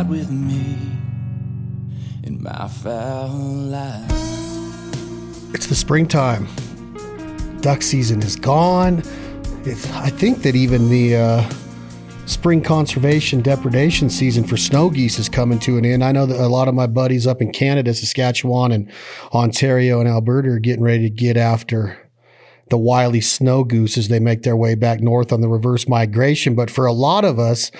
ride with me in my fowl life. It's the springtime. Duck season is gone. It's, I think that even the uh, spring conservation depredation season for snow geese is coming to an end. I know that a lot of my buddies up in Canada, Saskatchewan, and Ontario and Alberta are getting ready to get after the wily snow goose as they make their way back north on the reverse migration. But for a lot of us,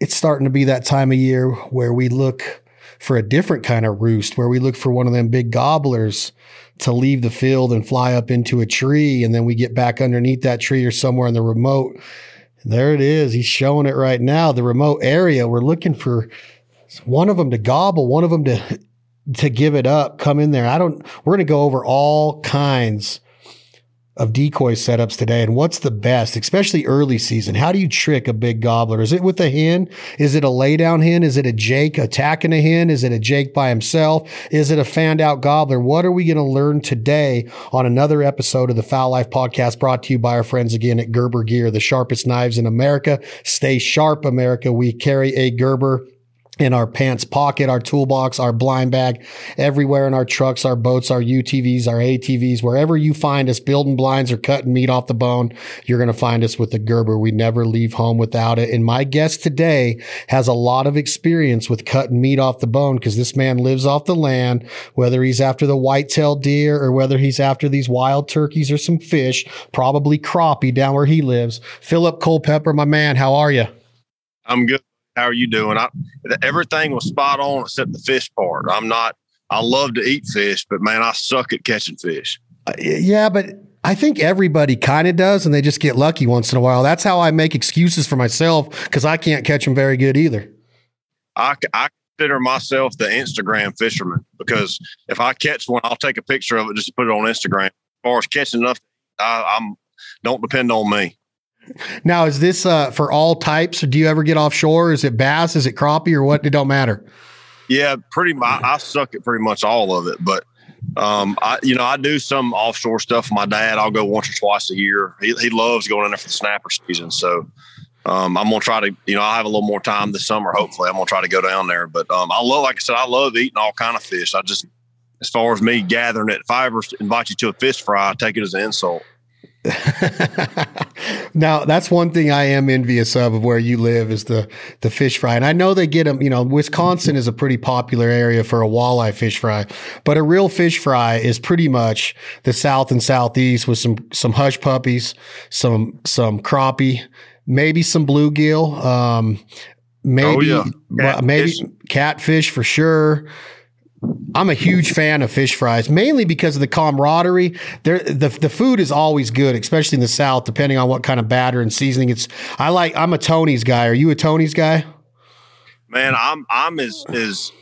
it's starting to be that time of year where we look for a different kind of roost, where we look for one of them big gobblers to leave the field and fly up into a tree. And then we get back underneath that tree or somewhere in the remote. There it is. He's showing it right now. The remote area. We're looking for one of them to gobble, one of them to, to give it up, come in there. I don't, we're going to go over all kinds of decoy setups today and what's the best, especially early season? How do you trick a big gobbler? Is it with a hen? Is it a laydown hen? Is it a Jake attacking a hen? Is it a Jake by himself? Is it a fanned out gobbler? What are we going to learn today on another episode of the Fowl Life podcast brought to you by our friends again at Gerber Gear, the sharpest knives in America. Stay sharp, America. We carry a Gerber in our pants pocket, our toolbox, our blind bag, everywhere in our trucks, our boats, our UTVs, our ATVs, wherever you find us building blinds or cutting meat off the bone, you're going to find us with the Gerber. We never leave home without it. And my guest today has a lot of experience with cutting meat off the bone because this man lives off the land, whether he's after the white-tailed deer or whether he's after these wild turkeys or some fish, probably crappie down where he lives. Phillip Culpepper, my man, how are you? I'm good. How are you doing? I, everything was spot on except the fish part. I'm not. I love to eat fish, but man, I suck at catching fish. Uh, yeah, but I think everybody kind of does, and they just get lucky once in a while. That's how I make excuses for myself because I can't catch them very good either. I, I consider myself the Instagram fisherman because if I catch one, I'll take a picture of it just to put it on Instagram. As far as catching enough, I, I'm don't depend on me. Now, is this uh, for all types? Or do you ever get offshore? Is it bass? Is it crappie or what? It don't matter. Yeah, pretty much. I suck at pretty much all of it, but um, I, you know, I do some offshore stuff. My dad, I'll go once or twice a year. He, he loves going in there for the snapper season. So, um, I'm gonna try to, you know, I have a little more time this summer. Hopefully, I'm gonna try to go down there. But um, I love, like I said, I love eating all kind of fish. I just, as far as me gathering it, if I ever invite you to a fish fry, I take it as an insult. now that's one thing I am envious of of where you live is the the fish fry, and I know they get them. You know, Wisconsin is a pretty popular area for a walleye fish fry, but a real fish fry is pretty much the south and southeast with some some hush puppies, some some crappie, maybe some bluegill, um, maybe oh, yeah. maybe catfish for sure. I'm a huge fan of fish fries, mainly because of the camaraderie. There, the the food is always good, especially in the South, depending on what kind of batter and seasoning. It's I like. I'm a Tony's guy. Are you a Tony's guy? Man, I'm I'm as is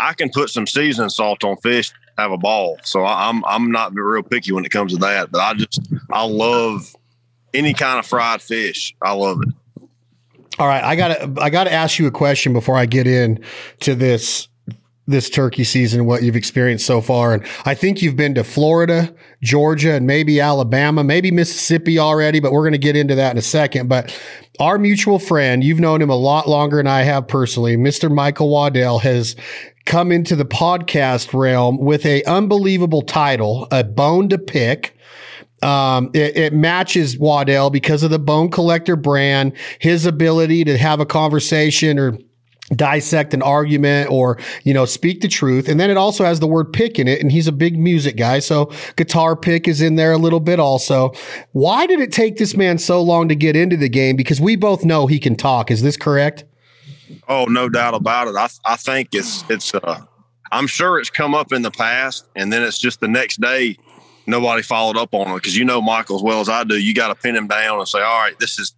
I can put some seasoning salt on fish, have a ball. So I'm I'm not real picky when it comes to that. But I just I love any kind of fried fish. I love it. All right, I gotta I gotta ask you a question before I get in to this this turkey season, what you've experienced so far. And I think you've been to Florida, Georgia, and maybe Alabama, maybe Mississippi already, but we're going to get into that in a second. But our mutual friend, you've known him a lot longer than I have personally, Mr. Michael Waddell has come into the podcast realm with a unbelievable title, a bone to pick. Um, it, it, matches Waddell because of the Bone Collector brand, his ability to have a conversation or dissect an argument or you know speak the truth. And then it also has the word pick in it and he's a big music guy so guitar pick is in there a little bit also. Why did it take this man so long to get into the game? Because we both know he can talk. Is this correct? Oh no doubt about it. I, I think it's it's uh i'm sure it's come up in the past and then it's just the next day nobody followed up on it. Because you know michael as well as i do. You got to pin him down and say all right this is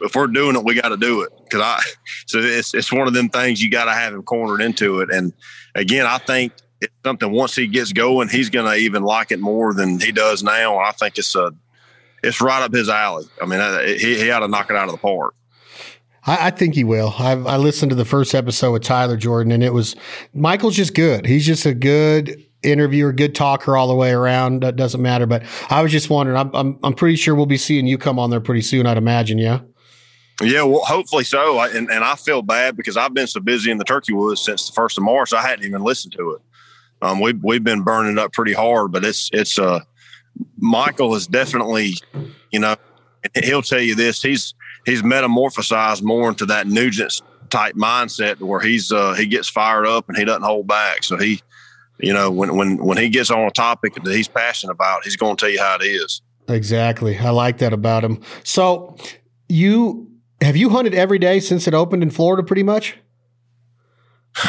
if we're doing it, we got to do it. Cause I, so it's, it's one of them things you got to have him cornered into it. And again, I think it's something once he gets going, he's going to even like it more than he does now. I think it's a, it's right up his alley. I mean, he, he ought to knock it out of the park. I, I, think he will. I, I listened to the first episode with Tyler Jordan, and it was Michael's just good. He's just a good interviewer, good talker all the way around. That doesn't matter. But I was just wondering. I'm I'm, I'm pretty sure we'll be seeing you come on there pretty soon. I'd imagine. Yeah. Yeah, well, hopefully so. I, and, and I feel bad because I've been so busy in the turkey woods since the first of March. I hadn't even listened to it. Um, we've we've been burning up pretty hard, but it's it's uh Michael is definitely, you know, he'll tell you this. He's he's metamorphosized more into that Nugent type mindset where he's uh he gets fired up and he doesn't hold back. So he, you know, when when when he gets on a topic that he's passionate about, he's going to tell you how it is. Exactly. I like that about him. So you have you hunted every day since it opened in Florida pretty much?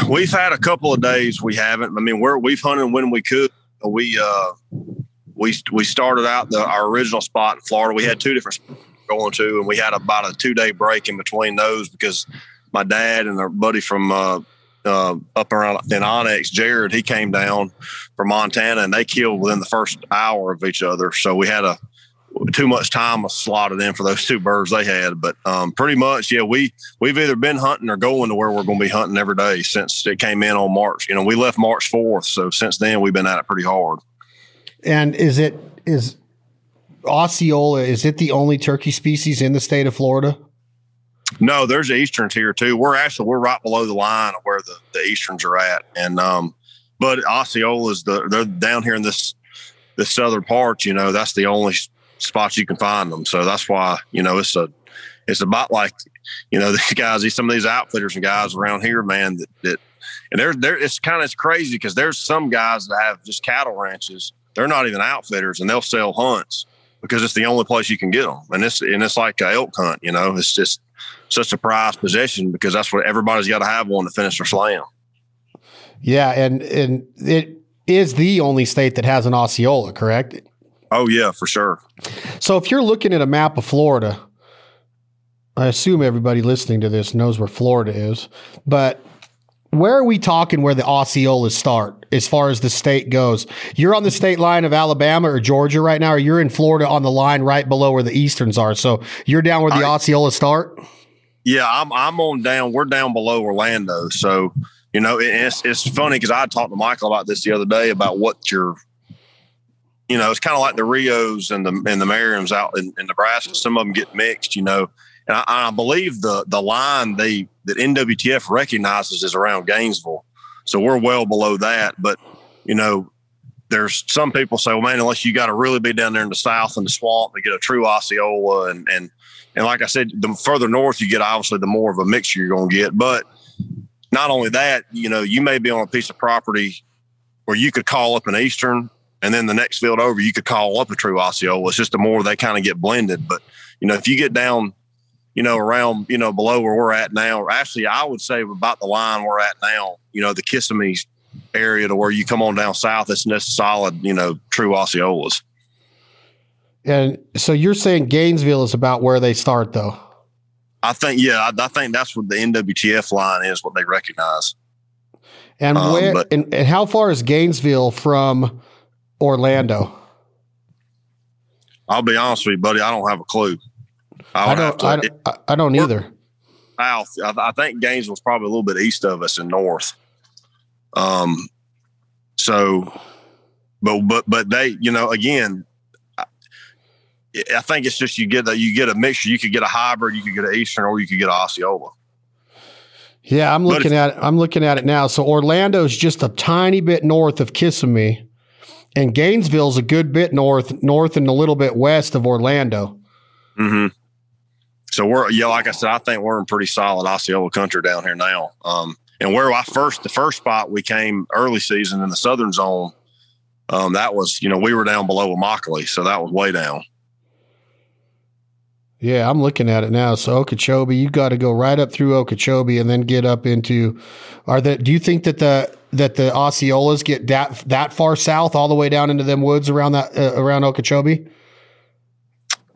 We've had a couple of days we haven't. I mean, we're we've hunted when we could. We uh we we started out the our original spot in Florida. We had two different going to, and we had about a two day break in between those because my dad and our buddy from uh, uh, up around in Onyx, Jared, he came down from Montana, and they killed within the first hour of each other. So we had a too much time was slotted in for those two birds they had. But um, pretty much, yeah, we we've either been hunting or going to where we're going to be hunting every day since it came in on March. You know, we left March fourth, so since then we've been at it pretty hard. And is it is Osceola? Is it the only turkey species in the state of Florida? No, there's easterns here too. We're actually we're right below the line of where the, the easterns are at, and um, but Osceola is the they're down here in this the southern part. You know, that's the only spots you can find them. So that's why you know it's a it's about like you know these guys, these some of these outfitters and guys around here, man. That, that and they're there. It's kind of it's crazy because there's some guys that have just cattle ranches they're not even outfitters and they'll sell hunts because it's the only place you can get them. And it's, and it's like an elk hunt, you know, it's just such a prized possession because that's what everybody's got to have one to finish their slam. Yeah. And, and it is the only state that has an Osceola, correct? Oh yeah, for sure. So if you're looking at a map of Florida, I assume everybody listening to this knows where Florida is, but where are we talking where the Osceolas start as far as the state goes? You're on the state line of Alabama or Georgia right now, or you're in Florida on the line right below where the Easterns are. So you're down where the I, Osceolas start? Yeah, I'm I'm on down. We're down below Orlando. So, you know, it's it's funny because I talked to Michael about this the other day about what your you know, it's kind of like the Rios and the and the Merriams out in, in Nebraska. Mm-hmm. Some of them get mixed, you know. And I, I believe the the line they that NWTF recognizes is around Gainesville. So we're well below that. But, you know, there's some people say, well, man, unless you got to really be down there in the south in the swamp to get a true Osceola. And, and, and like I said, the further north you get, obviously, the more of a mixture you're going to get. But not only that, you know, you may be on a piece of property where you could call up an Eastern and then the next field over, you could call up a true Osceola. It's just the more they kind of get blended. But, you know, if you get down you know, around, you know, below where we're at now. Actually, I would say about the line we're at now, you know, the Kissimmee area to where you come on down south, it's just solid, you know, true Osceolas. And so you're saying Gainesville is about where they start, though? I think, yeah, I, I think that's what the NWTF line is, what they recognize. And um, where but, and, and how far is Gainesville from Orlando? I'll be honest with you, buddy. I don't have a clue. I, I don't. To, I, don't I don't either. South. I, I think Gainesville's probably a little bit east of us and north. Um. So, but but but they, you know, again, I, I think it's just you get a you get a mixture. You could get a hybrid, you could get an eastern, or you could get an Osceola. Yeah, I'm looking at it. I'm looking at it now. So Orlando's just a tiny bit north of Kissimmee, and Gainesville's a good bit north, north and a little bit west of Orlando. Mm-hmm so we're yeah, like I said, I think we're in pretty solid Osceola country down here now. Um, and where I first the first spot we came early season in the southern zone, um, that was you know we were down below Immokalee, so that was way down. Yeah, I'm looking at it now. So Okeechobee, you got to go right up through Okeechobee and then get up into. Are the? Do you think that the that the Osceolas get that that far south, all the way down into them woods around that uh, around Okeechobee?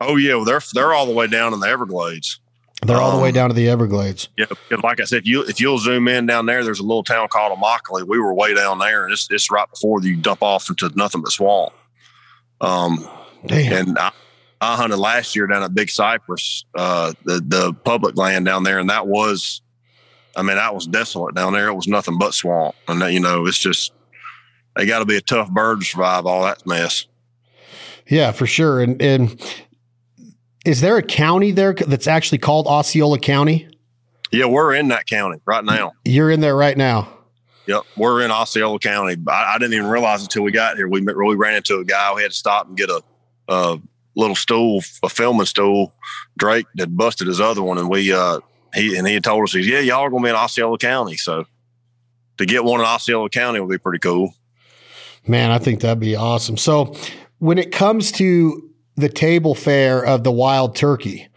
Oh yeah, well, they're they're all the way down in the Everglades. They're um, all the way um, down to the Everglades. Yeah, like I said, if you if you'll zoom in down there, there's a little town called Immokalee. We were way down there, and it's it's right before you dump off into nothing but swamp. Um, Damn. and I, I hunted last year down at Big Cypress, uh, the the public land down there, and that was, I mean, that was desolate down there. It was nothing but swamp, and that, you know, it's just they got to be a tough bird to survive all that mess. Yeah, for sure. And and Is there a county there that's actually called Osceola County? Yeah, we're in that county right now. You're in there right now. Yep, we're in Osceola County. I, I didn't even realize until we got here. We we ran into a guy. We had to stop and get a, a little stool, a filming stool. Drake had busted his other one, and we uh, he and he had told us, he's, "Yeah, y'all are to be in Osceola County." So to get one in Osceola County would be pretty cool. Man, I think that'd be awesome. So when it comes to the table fare of the wild turkey,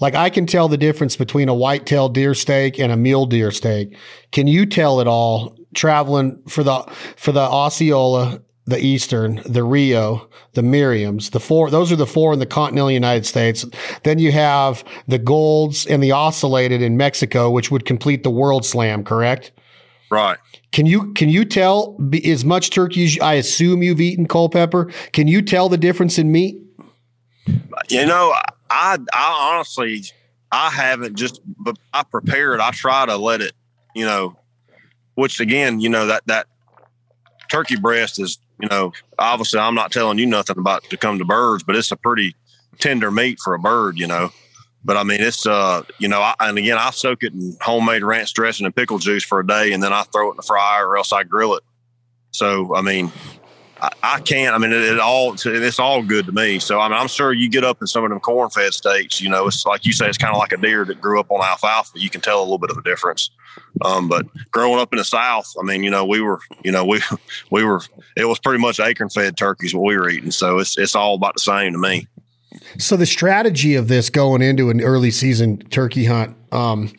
like I can tell the difference between a white-tailed deer steak and a mule deer steak. Can you tell it all traveling for the for the Osceola, the Eastern, the Rio, the Merriams, the four those are the four in the continental United States. Then you have the Goulds and the Ocellated in Mexico, which would complete the World Slam, correct? Right. Can you can you tell as much turkey as I assume you've eaten, Culpepper? Can you tell the difference in meat? You know, I I honestly I haven't just but I prepared. I try to let it, you know, which again, you know that that turkey breast is, you know, obviously I'm not telling you nothing about to come to birds, but it's a pretty tender meat for a bird, you know. But I mean, it's uh, you know, I, and again, I soak it in homemade ranch dressing and pickle juice for a day, and then I throw it in the fryer, or else I grill it. So I mean, I, can't. I mean, it, it, all it's all good to me. So I mean, I'm sure you get up in some of them corn fed states. You know, it's like you say, it's kind of like a deer that grew up on alfalfa. You can tell a little bit of a difference. Um, but growing up in the South, I mean, you know, we were, you know, we we were. It was pretty much acorn-fed turkeys what we were eating. So it's it's all about the same to me. So the strategy of this going into an early season turkey hunt. Um,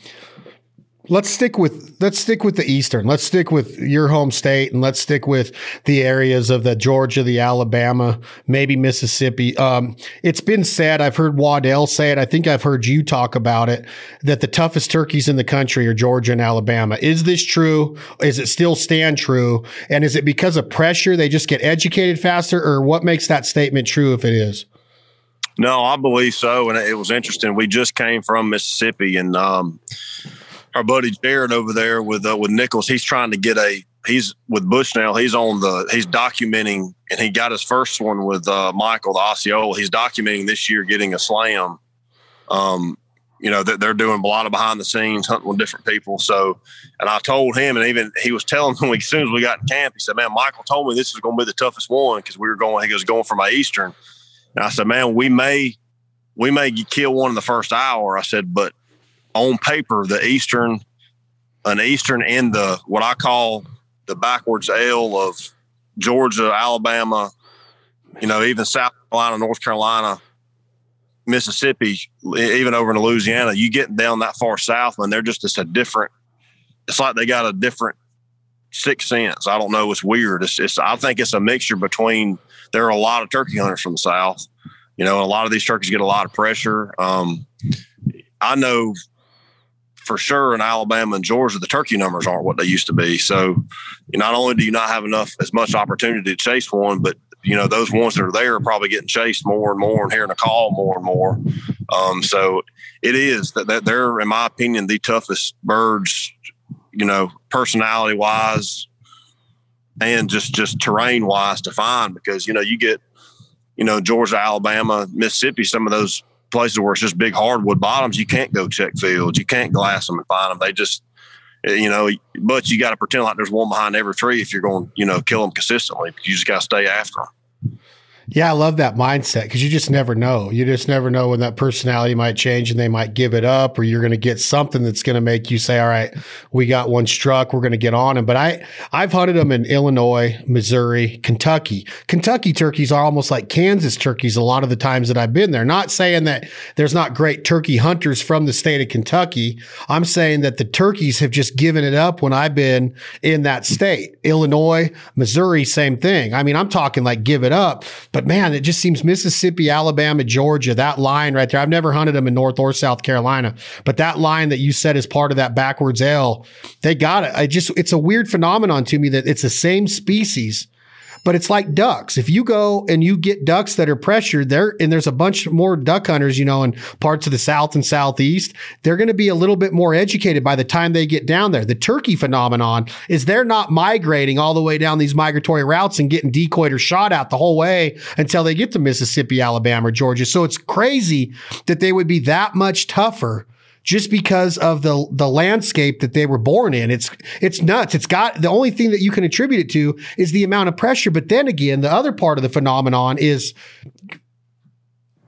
Let's stick with let's stick with the Eastern. Let's stick with your home state, and let's stick with the areas of the Georgia, the Alabama, maybe Mississippi. Um, it's been said. I've heard Waddell say it. I think I've heard you talk about it. That the toughest turkeys in the country are Georgia and Alabama. Is this true? Is it still stand true? And is it because of pressure they just get educated faster, or what makes that statement true if it is? No, I believe so, and it was interesting. We just came from Mississippi, and um, our buddy Jared over there with uh, with Nichols, he's trying to get a he's with Bushnell. He's on the he's documenting, and he got his first one with uh, Michael the Osceola. He's documenting this year getting a slam. Um, you know that they're doing a lot of behind the scenes hunting with different people. So, and I told him, and even he was telling me as soon as we got in camp, he said, "Man, Michael told me this is going to be the toughest one because we were going. He was going for my Eastern." And I said, "Man, we may." We may kill one in the first hour. I said, but on paper the eastern an eastern and the what I call the backwards L of Georgia, Alabama, you know, even South Carolina, North Carolina, Mississippi, even over in Louisiana, you get down that far south, and they're just it's a different. It's like they got a different sixth sense. I don't know. It's weird. It's, it's I think it's a mixture between. There are a lot of turkey hunters from the south, you know, a lot of these turkeys get a lot of pressure. Um, I know for sure in Alabama and Georgia, the turkey numbers aren't what they used to be. So, not only do you not have enough as much opportunity to chase one, but you know those ones that are there are probably getting chased more and more and hearing a call more and more. Um, so it is that, that they're, in my opinion, the toughest birds. You know, personality wise, and just just terrain wise to find because you know you get you know Georgia, Alabama, Mississippi, some of those places where it's just big hardwood bottoms, you can't go check fields. You can't glass them and find them. They just, eh, you know, but you got to pretend like there's one behind every tree if you're going, you know, kill them consistently. You just got to stay after them. Yeah, I love that mindset because you just never know. You just never know when that personality might change and they might give it up, or you're going to get something that's going to make you say, "All right, we got one struck. We're going to get on him." But I, I've hunted them in Illinois, Missouri, Kentucky. Kentucky turkeys are almost like Kansas turkeys. A lot of the times that I've been there, not saying that there's not great turkey hunters from the state of Kentucky. I'm saying that the turkeys have just given it up when I've been in that state. Illinois, Missouri, same thing. I mean, I'm talking like give it up. But man, it just seems Mississippi, Alabama, Georgia, that line right there. I've never hunted them in North or South Carolina, but that line that you said is part of that backwards L, they got it. I just, it's a weird phenomenon to me that it's the same species, but it's like ducks. If you go and you get ducks that are pressured there, and there's a bunch more duck hunters, you know, in parts of the South and Southeast, they're going to be a little bit more educated by the time they get down there. The turkey phenomenon is they're not migrating all the way down these migratory routes and getting decoyed or shot at the whole way until they get to Mississippi, Alabama, or Georgia. So it's crazy that they would be that much tougher just because of the the landscape that they were born in. It's it's nuts. It's got the only thing that you can attribute it to is the amount of pressure. But then again, the other part of the phenomenon is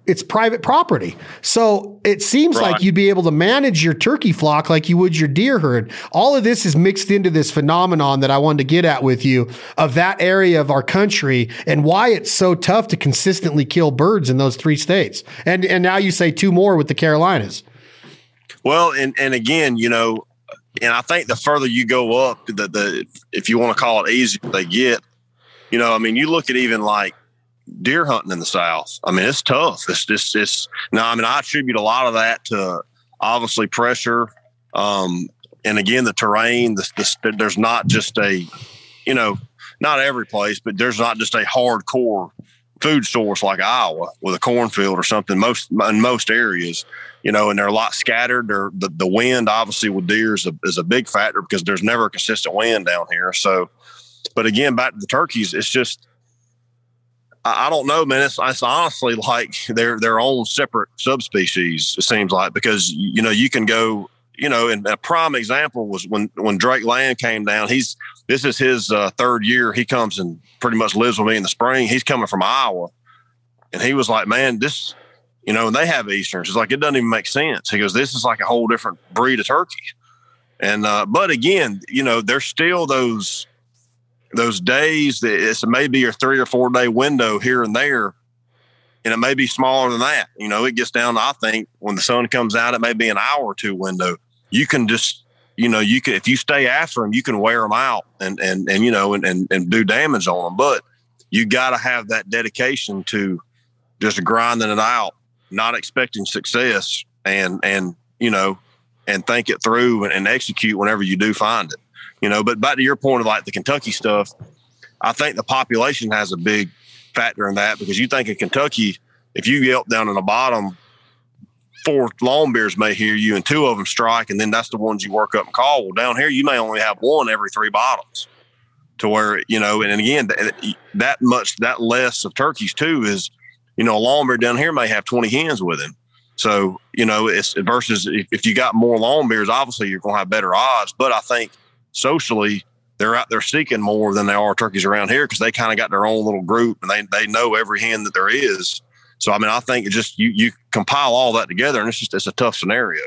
it's private property. So it seems right. like you'd be able to manage your turkey flock like you would your deer herd. All of this is mixed into this phenomenon that I wanted to get at with you of that area of our country and why it's so tough to consistently kill birds in those three states. And and now you say two more with the Carolinas. Well, and and again, you know, and I think the further you go up, the the if you want to call it easy, they get. You know, I mean, you look at even like deer hunting in the South. I mean, it's tough. It's just, it's, now, I mean, I attribute a lot of that to obviously pressure. Um, and again, the terrain, the, the, there's not just a, you know, not every place, but there's not just a hardcore food source like Iowa with a cornfield or something. Most in most areas, you know, and they're a lot scattered. They're, the the wind obviously with deer is a, is a big factor because there's never a consistent wind down here. So, but again, back to the turkeys, it's just I don't know, man. It's, it's honestly like they're their own separate subspecies. It seems like because you know you can go, you know, and a prime example was when when Drake Land came down. He's this is his uh, third year. He comes and pretty much lives with me in the spring. He's coming from Iowa, and he was like, "Man, this, you know, they have easterns. It's like it doesn't even make sense." He goes, "This is like a whole different breed of turkey." And uh, but again, you know, there's still those those days that it's maybe a three or four day window here and there and it may be smaller than that you know it gets down i think when the sun comes out it may be an hour or two window you can just you know you can if you stay after them you can wear them out and and and you know and and, and do damage on them but you got to have that dedication to just grinding it out not expecting success and and you know and think it through and, and execute whenever you do find it you know. But back to your point of like the Kentucky stuff, I think the population has a big factor in that because you think in Kentucky, if you yelp down in the bottom, four long bears may hear you and two of them strike, and then that's the ones you work up and call. Well, down here, you may only have one every three bottoms to where, you know, and, and again, that much, that less of turkeys too is, you know, a long bear down here may have 20 hens with him. So, you know, it's versus if, if you got more long bears, obviously you're going to have better odds. But I think socially they're out there seeking more than they are turkeys around here because they kind of got their own little group and they, they know every hen that there is. So I mean, I think it just you you compile all that together, and it's just it's a tough scenario.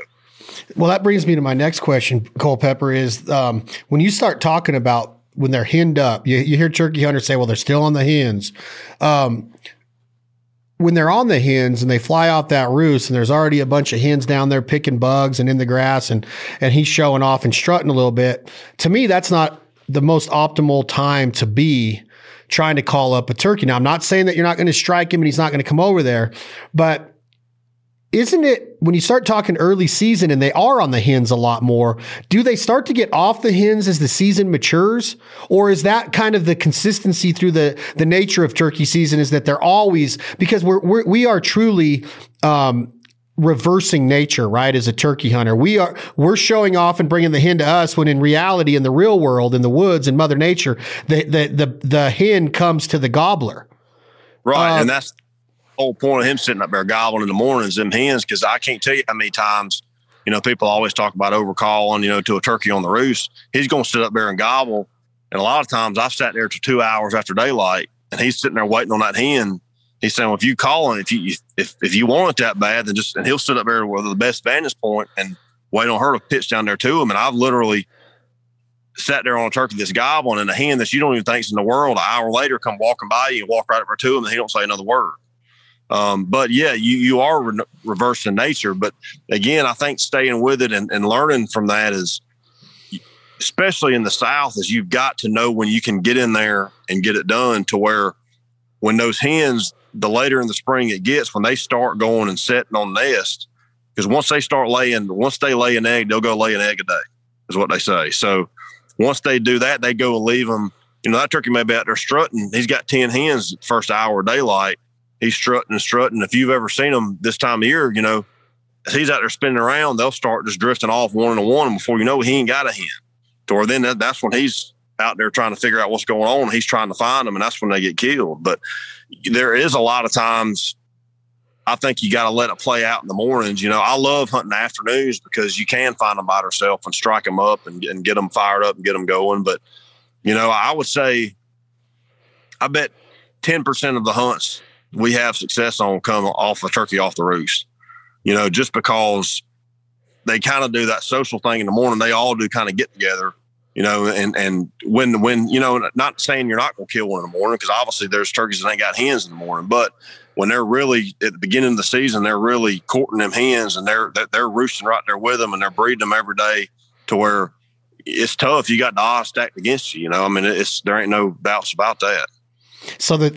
Well, that brings me to my next question, Culpepper. Is um, when you start talking about when they're henned up, you, you hear turkey hunters say, "Well, they're still on the hens." Um, when they're on the hens and they fly off that roost and there's already a bunch of hens down there picking bugs and in the grass and and he's showing off and strutting a little bit to me that's not the most optimal time to be trying to call up a turkey. Now i'm not saying that you're not going to strike him and he's not going to come over there but isn't it when you start talking early season and they are on the hens a lot more do they start to get off the hens as the season matures? Or is that kind of the consistency through the the nature of turkey season is that they're always because we're, we're we are truly um, reversing nature, right? As a turkey hunter, we are we're showing off and bringing the hen to us when in reality, in the real world, in the woods, in Mother Nature, the the the, the hen comes to the gobbler. Right, uh, and that's the whole point of him sitting up there gobbling in the mornings, them hens, because I can't tell you how many times, you know, people always talk about overcalling, you know, to a turkey on the roost. He's going to sit up there and gobble. And a lot of times I've sat there for two hours after daylight and he's sitting there waiting on that hen. He's saying, well, if you call him, if you, if, if you want it that bad, then just, and he'll sit up there with the best vantage point and wait on her to pitch down there to him. And I've literally sat there on a turkey that's gobbling in a hen that you don't even think's in the world. An hour later, come walking by you and walk right over to him and he don't say another word. Um, but yeah, you you are re- reversing nature. But again, I think staying with it and, and learning from that is, especially in the South, is you've got to know when you can get in there and get it done to where when those hens, the later in the spring it gets, when they start going and setting on nest, because once they start laying, once they lay an egg, they'll go lay an egg a day, is what they say. So once they do that, they go and leave them you know, that turkey may be out there strutting. He's got 10 hens first hour of daylight. He's strutting and strutting. If you've ever seen him this time of year, you know, he's out there spinning around, they'll start just drifting off one and one. And before you know it, he ain't got a hen. Or then that, that's when he's out there trying to figure out what's going on. He's trying to find them, and that's when they get killed. But there is a lot of times I think you got to let it play out in the mornings. You know, I love hunting afternoons because you can find them by themselves and strike them up and, and get them fired up and get them going. But, you know, I would say, I bet 10% of the hunts we have success on come off a turkey off the roost, you know, just because they kind of do that social thing in the morning. They all do kind of get together you know, and and when when you know, not saying you're not going to kill one in the morning because obviously there's turkeys that ain't got hens in the morning, but when they're really at the beginning of the season, they're really courting them hens and they're they're roosting right there with them and they're breeding them every day to where it's tough. You got the odds stacked against you. You know, I mean, it's there ain't no doubts about that. So the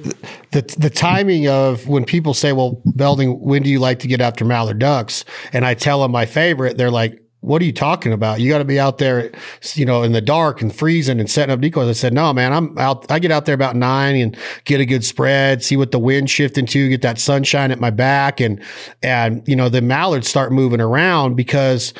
the the timing of when people say, "Well, Belding, when do you like to get after mallard ducks?" and I tell them my favorite, they're like, what are you talking about? You got to be out there, you know, in the dark and freezing and setting up decoys. I said, no, man, I'm out. I get out there about nine and get a good spread, see what the wind shifting to, get that sunshine at my back. And, and, you know, the mallards start moving around because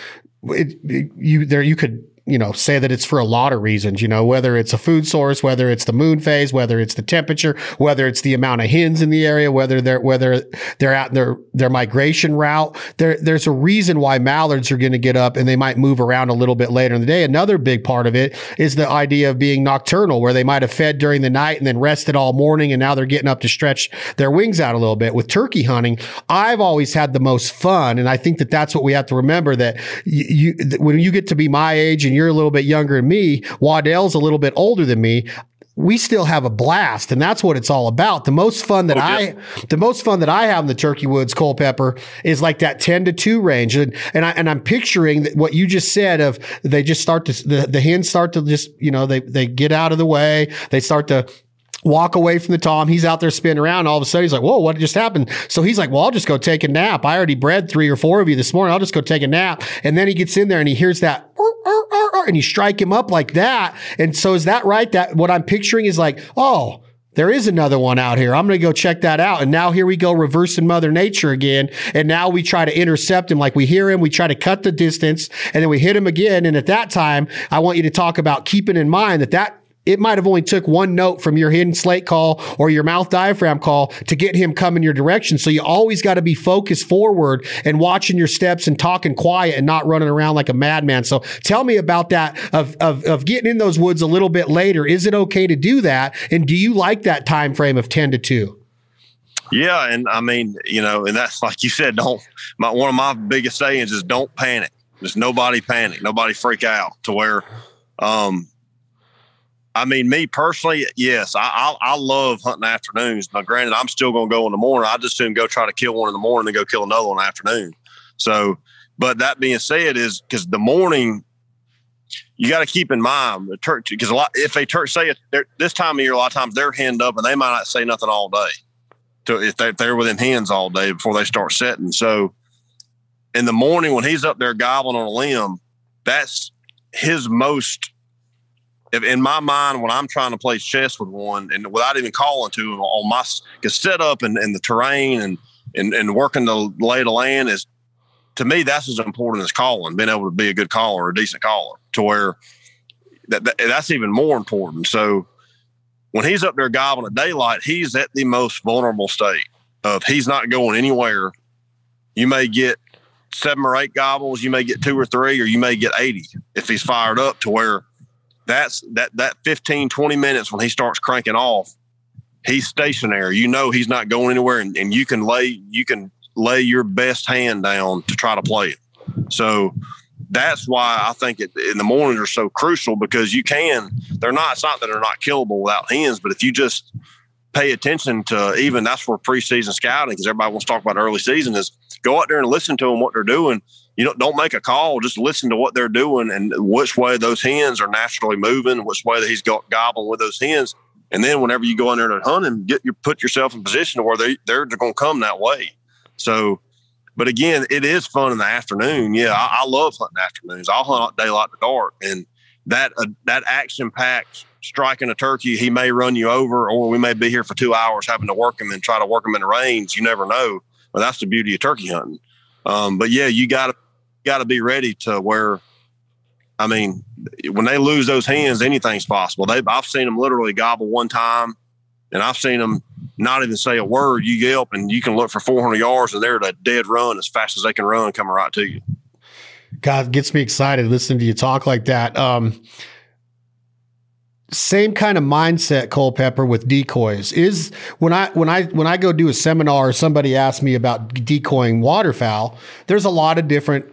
it, it, you there, you could, you know, say that it's for a lot of reasons, you know, whether it's a food source, whether it's the moon phase, whether it's the temperature, whether it's the amount of hens in the area, whether they're, whether they're at their, their migration route. There, there's a reason why mallards are going to get up and they might move around a little bit later in the day. Another big part of it is the idea of being nocturnal, where they might have fed during the night and then rested all morning. And now they're getting up to stretch their wings out a little bit. With turkey hunting, I've always had the most fun. And I think that that's what we have to remember that you, you when you get to be my age and you're a little bit younger than me, Waddell's a little bit older than me we still have a blast and that's what it's all about. The most fun that okay. I, the most fun that I have in the turkey woods, Culpepper is like that 10 to 2 range. And, and I, and I'm picturing that what you just said of they just start to, the, the hens start to just, you know, they, they get out of the way. They start to walk away from the tom. He's out there spinning around. All of a sudden, he's like, "Whoa, what just happened?" So he's like, "Well, I'll just go take a nap. I already bred three or four of you this morning. I'll just go take a nap." And then he gets in there and he hears that, and you strike him up like that. And so is that right? That what I'm picturing is like, oh. There is another one out here. I'm going to go check that out. And now here we go reversing mother nature again. And now we try to intercept him. Like we hear him, we try to cut the distance and then we hit him again. And at that time, I want you to talk about keeping in mind that that it might have only took one note from your hidden slate call or your mouth diaphragm call to get him coming your direction. So you always got to be focused forward and watching your steps and talking quiet and not running around like a madman. So tell me about that of, of, of getting in those woods a little bit later. Is it okay to do that? And do you like that time frame of 10 to 2? Yeah, and I mean, you know, and that's like you said, don't my one of my biggest sayings is don't panic. Just nobody panic, nobody freak out to where um I mean, me personally, yes, I, I, I love hunting afternoons. Now, granted, I'm still going to go in the morning. I just soon go try to kill one in the morning and go kill another one in the afternoon. So, but that being said, is because the morning you got to keep in mind the turkey because a lot if they turkey say it this time of year, a lot of times they're henned up and they might not say nothing all day. To if they, they're within hens all day before they start setting. So, in the morning when he's up there gobbling on a limb, that's his most if in my mind when I'm trying to play chess with one and without even calling to him on my cause set up and, and the terrain and, and and working the lay of the land is to me that's as important as calling, being able to be a good caller, a decent caller, to where that, that that's even more important. So when he's up there gobbling at daylight, he's at the most vulnerable state of he's not going anywhere. You may get seven or eight gobbles, you may get two or three, or you may get 80 if he's fired up to where that's that that 15 20 minutes when he starts cranking off he's stationary you know he's not going anywhere and, and you can lay you can lay your best hand down to try to play it so that's why I think it, in the mornings are so crucial because you can. They're not. It's not that they're not killable without hens, but if you just pay attention to even that's where preseason scouting because everybody wants to talk about early season is go out there and listen to them what they're doing you know, don't make a call. Just listen to what they're doing and which way those hens are naturally moving, which way that he's got gobbling with those hens. And then whenever you go in there to hunt him, get your put yourself in position where they they're going to come that way. So, but again, it is fun in the afternoon. Yeah, I, I love hunting afternoons. I'll hunt daylight to dark, and that uh, that action packed striking a turkey, he may run you over, or we may be here for two hours having to work him and try to work him in the range. You never know. But that's the beauty of turkey hunting. Um, but yeah, you got to got to be ready to where. I mean, when they lose those hands, anything's possible. They I've seen them literally gobble one time, and I've seen them not even say a word. You yelp, and you can look for 400 yards, and they're at a dead run as fast as they can run, coming right to you. God gets me excited listening to you talk like that. Um, same kind of mindset, Culpepper, with decoys is when I when I when I go do a seminar somebody asks me about decoying waterfowl. There's a lot of different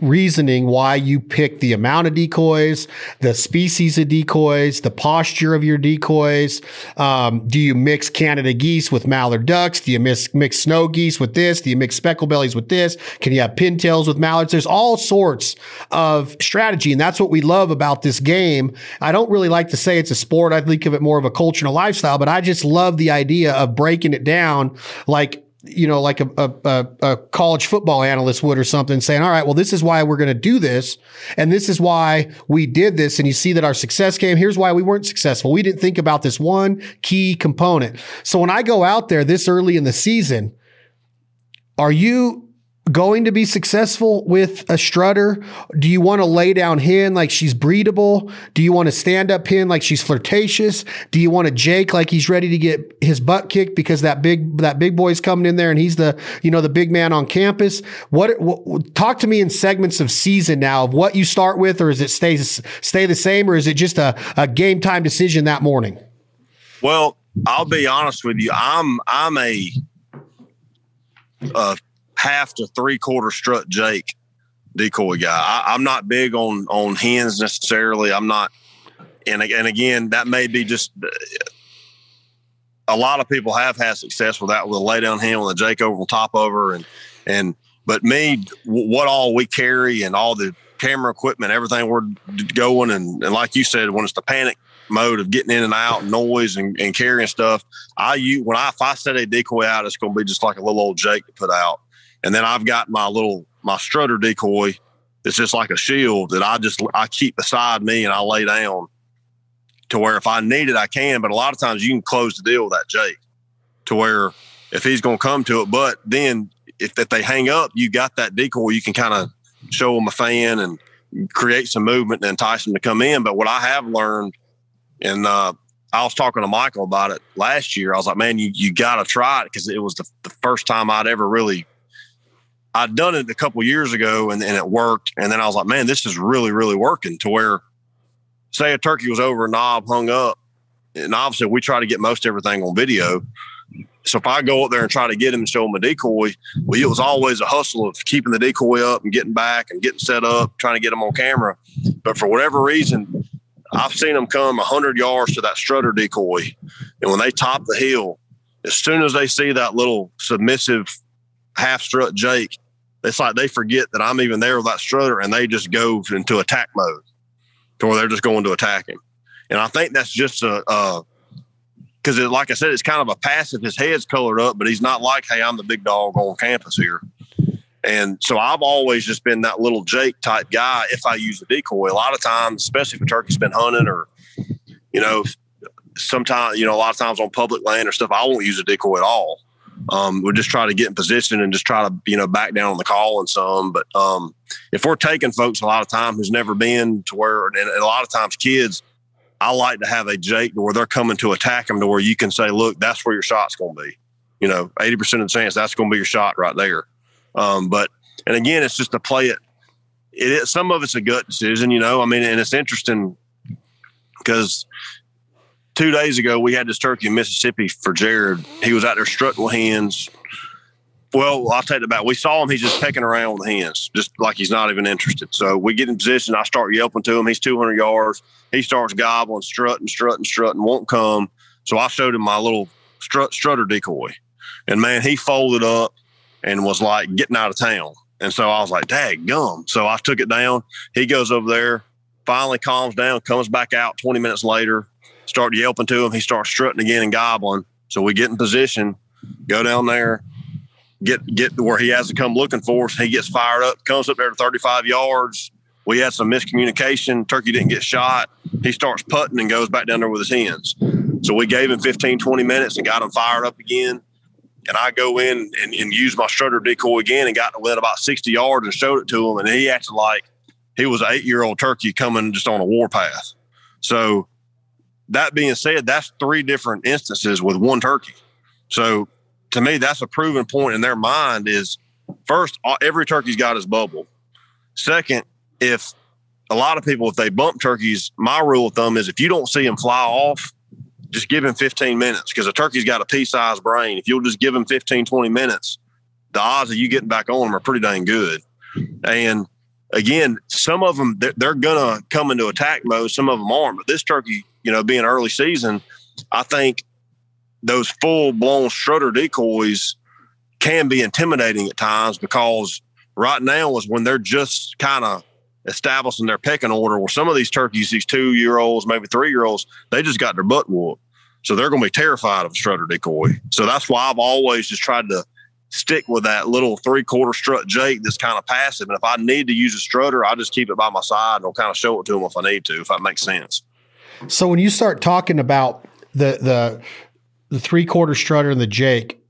reasoning why you pick the amount of decoys, the species of decoys, the posture of your decoys. Um, do you mix Canada geese with mallard ducks? Do you mix, mix snow geese with this? Do you mix speckle bellies with this? Can you have pintails with mallards? There's all sorts of strategy. And that's what we love about this game. I don't really like to say it's a sport. I think of it more of a culture and a lifestyle, but I just love the idea of breaking it down like you know, like a, a, a, college football analyst would or something saying, all right, well, this is why we're going to do this. And this is why we did this. And you see that our success came. Here's why we weren't successful. We didn't think about this one key component. So when I go out there this early in the season, are you going to be successful with a strutter? Do you want to lay down hen like she's breedable? Do you want to stand up hen like she's flirtatious? Do you want to Jake like he's ready to get his butt kicked because that big that big boy's coming in there and he's the you know the big man on campus? What, what talk to me in segments of season now of what you start with, or is it stay stay the same, or is it just a, a game time decision that morning? Well, I'll be honest with you. I'm I'm a, a half to three quarter strut Jake decoy guy. I, am not big on on hens necessarily. I'm not, and and again, that may be just a lot of people have had success with that with a lay down hen with a Jake over on top of her, and and but me, what all we carry and all the camera equipment, everything we're going, and, and like you said, when it's the panic mode of getting in and out, noise and, and carrying stuff, I use when I if I set a decoy out, it's going to be just like a little old Jake to put out and then I've got my little my strutter decoy It's just like a shield that I just I keep beside me and I lay down to where if I need it I can. But a lot of times you can close the deal with that Jake to where if he's going to come to it. But then if, if they hang up, you got that decoy. You can kind of show them a fan and create some movement and entice them to come in. But what I have learned, and uh, I was talking to Michael about it last year. I was like, man, you you got to try it because it was the, the first time I'd ever really I'd done it a couple years ago and, and it worked. And then I was like, man, this is really, really working to where, say, a turkey was over a knob, hung up. And obviously, we try to get most everything on video. So if I go up there and try to get him and show him a decoy, well, it was always a hustle of keeping the decoy up and getting back and getting set up, trying to get him on camera. But for whatever reason, I've seen them come 100 yards to that strutter decoy. And when they top the hill, as soon as they see that little submissive half strut Jake, it's like they forget that I'm even there with that strutter and they just go into attack mode to where they're just going to attack him. And I think that's just a, because like I said, it's kind of a passive. His head's colored up, but he's not like, hey, I'm the big dog on campus here. And so I've always just been that little Jake type guy if I use a decoy. A lot of times, especially if a turkey's been hunting or, you know, sometimes, you know, a lot of times on public land or stuff, I won't use a decoy at all um, we'll just try to get in position and just try to you know back down on the call and some. But um, if we're taking folks a lot of time who's never been to where, and, a lot of times kids, I like to have a Jake where they're coming to attack them to where you can say, look, that's where your shot's going to be. You know, eighty percent of the chance that's going to be your shot right there. Um, but and again, it's just to play it. It is, some of it's a gut decision, you know. I mean, and it's interesting because two days ago, we had this turkey in Mississippi for Jared. He was out there strutting with hens. Well, I'll take it back. We saw him. He's just pecking around with the hens, just like he's not even interested. So we get in position. I start yelping to him. He's 200 yards. He starts gobbling, strutting, strutting, strutting, won't come. So I showed him my little strut, strutter decoy. And man, he folded up and was like getting out of town. And so I was like, dang gum. So I took it down. He goes over there, finally calms down, comes back out 20 minutes later, start yelping to him. He starts strutting again and gobbling. So we get in position, go down there, get get where he has to come looking for us. He gets fired up, comes up there to 35 yards, we had some miscommunication. Turkey didn't get shot. He starts putting and goes back down there with his hens. So we gave him 15, 20 minutes and got him fired up again. And I go in and, and use my strutter decoy again and got to within about 60 yards and showed it to him. And he acted like he was an eight year old turkey coming just on a warpath. So that being said, that's three different instances with one turkey. So to me, that's a proven point in their mind is first, every turkey's got his bubble. Second, if a lot of people, if they bump turkeys, my rule of thumb is if you don't see them fly off, just give him 15 minutes because a turkey's got a pea sized brain. If you'll just give him 15, 20 minutes, the odds of you getting back on them are pretty dang good. And again, some of them, they're, they're going to come into attack mode. Some of them aren't. But this turkey, you know, being early season, I think those full blown strutter decoys can be intimidating at times because right now is when they're just kind of establishing their pecking order where some of these turkeys, these two year olds, maybe three year olds, they just got their butt whooped. So they're going to be terrified of a strutter decoy. So that's why I've always just tried to stick with that little three quarter strut Jake that's kind of passive. And if I need to use a strutter, I just keep it by my side and I'll kind of show it to them if I need to, if that makes sense. So when you start talking about the the the three quarter strutter and the Jake,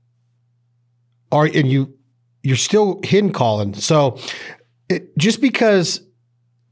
are and you you're still hidden calling. So it, just because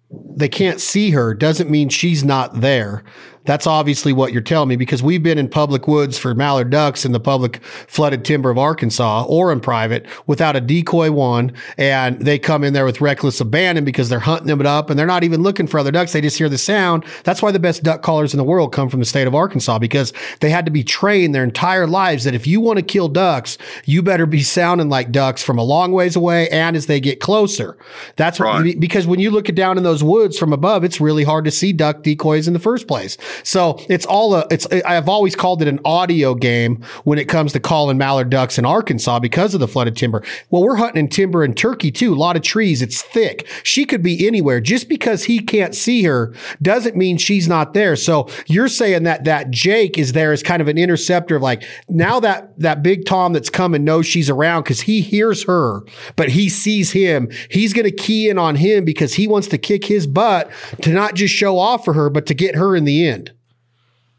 they can't see her doesn't mean she's not there. That's obviously what you're telling me because we've been in public woods for mallard ducks in the public flooded timber of Arkansas or in private without a decoy one. And they come in there with reckless abandon because they're hunting them up and they're not even looking for other ducks. They just hear the sound. That's why the best duck callers in the world come from the state of Arkansas because they had to be trained their entire lives that if you want to kill ducks, you better be sounding like ducks from a long ways away and as they get closer. That's right. what, because when you look it down in those woods from above, it's really hard to see duck decoys in the first place. So it's all a, it's, I've always called it an audio game when it comes to calling mallard ducks in Arkansas because of the flooded timber. Well, we're hunting in timber in Turkey too. A lot of trees. It's thick. She could be anywhere. Just because he can't see her doesn't mean she's not there. So you're saying that that Jake is there as kind of an interceptor of like now that that big Tom that's coming knows she's around because he hears her, but he sees him. He's going to key in on him because he wants to kick his butt to not just show off for her, but to get her in the end.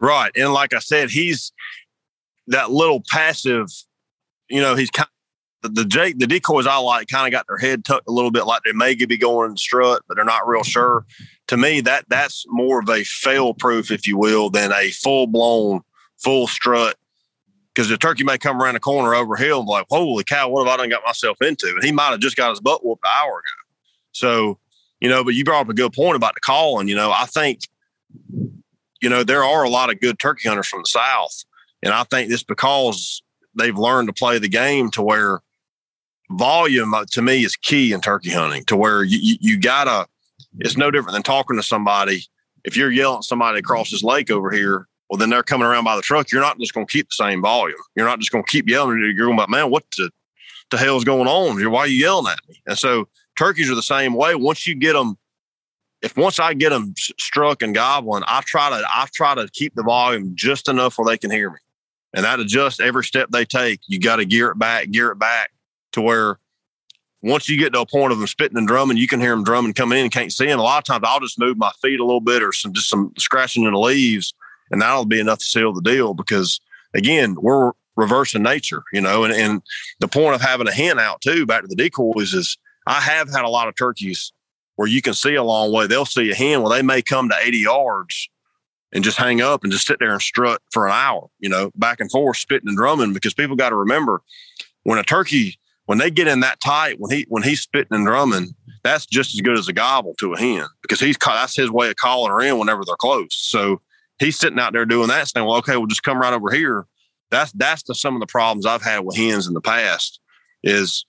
Right. And like I said, he's that little passive, you know, he's kind of, the Jake, the decoys I like kind of got their head tucked a little bit like they may be going in strut, but they're not real sure. To me, that that's more of a fail proof, if you will, than a full blown full strut. Because the turkey may come around the corner over hill and be like, holy cow, what have I done got myself into? And he might have just got his butt whooped an hour ago. So, you know, but you brought up a good point about the calling. You know, I think you know, there are a lot of good turkey hunters from the South. And I think it's because they've learned to play the game to where volume uh, to me is key in turkey hunting to where you, you, you gotta, it's no different than talking to somebody. If you're yelling at somebody across this lake over here, well, then they're coming around by the truck. You're not just going to keep the same volume. You're not just going to keep yelling. You're going about, man, what the, the hell's going on? Why are you yelling at me? And so turkeys are the same way. Once you get them if once I get them struck and gobbling, I try to I try to keep the volume just enough where they can hear me, and that adjusts every step they take. You got to gear it back, gear it back to where once you get to a point of them spitting and drumming, you can hear them drumming coming in and can't see them. A lot of times I'll just move my feet a little bit or some just some scratching in the leaves, and that'll be enough to seal the deal because again, we're reversing nature, you know, and, and the point of having a hen out too, back to the decoys is I have had a lot of turkeys where you can see a long way. They'll see a hen where they may come to 80 yards and just hang up and just sit there and strut for an hour, you know, back and forth, spitting and drumming. Because people got to remember when a turkey, when they get in that tight, when he when he's spitting and drumming, that's just as good as a gobble to a hen because he's that's his way of calling her in whenever they're close. So he's sitting out there doing that, saying, "Well, okay, we'll just come right over here." That's that's the, some of the problems I've had with hens in the past. Is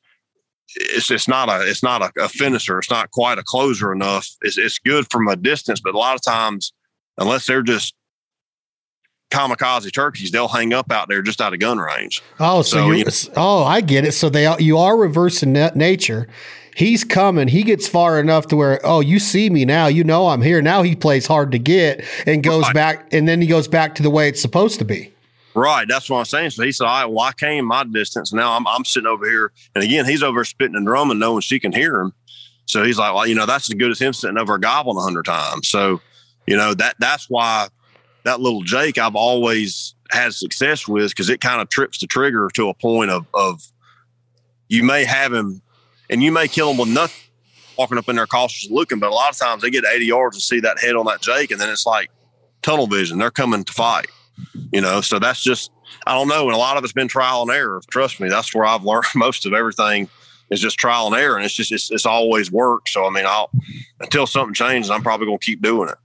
it's it's not a it's not a, a, finisher. It's not quite a closer enough. It's it's good from a distance, but a lot of times, unless they're just kamikaze turkeys, they'll hang up out there just out of gun range. Oh, so, so you oh, I get it. So they you are reversing nature. He's coming. He gets far enough to where, oh, you see me now. You know I'm here. Now he plays hard to get and goes right. back, and then he goes back to the way it's supposed to be. Right. That's what I'm saying. So he said, all right, well, I came my distance. Now I'm, I'm sitting over here. And again, he's over spitting and drumming, knowing she can hear him. So he's like, well, you know, that's as good as him sitting over a goblin a hundred times. So, you know, that that's why that little Jake I've always had success with because it kind of trips the trigger to a point of of you may have him and you may kill him with nothing walking up in there cautiously looking, but a lot of times they get 80 yards and see that head on that Jake, and then it's like tunnel vision. They're coming to fight, you know. So that's just I don't know. And a lot of it's been trial and error. Trust me, that's where I've learned most of everything is just trial and error, and it's just it's, it's always worked. So I mean, I'll until something changes, I'm probably going to keep doing it.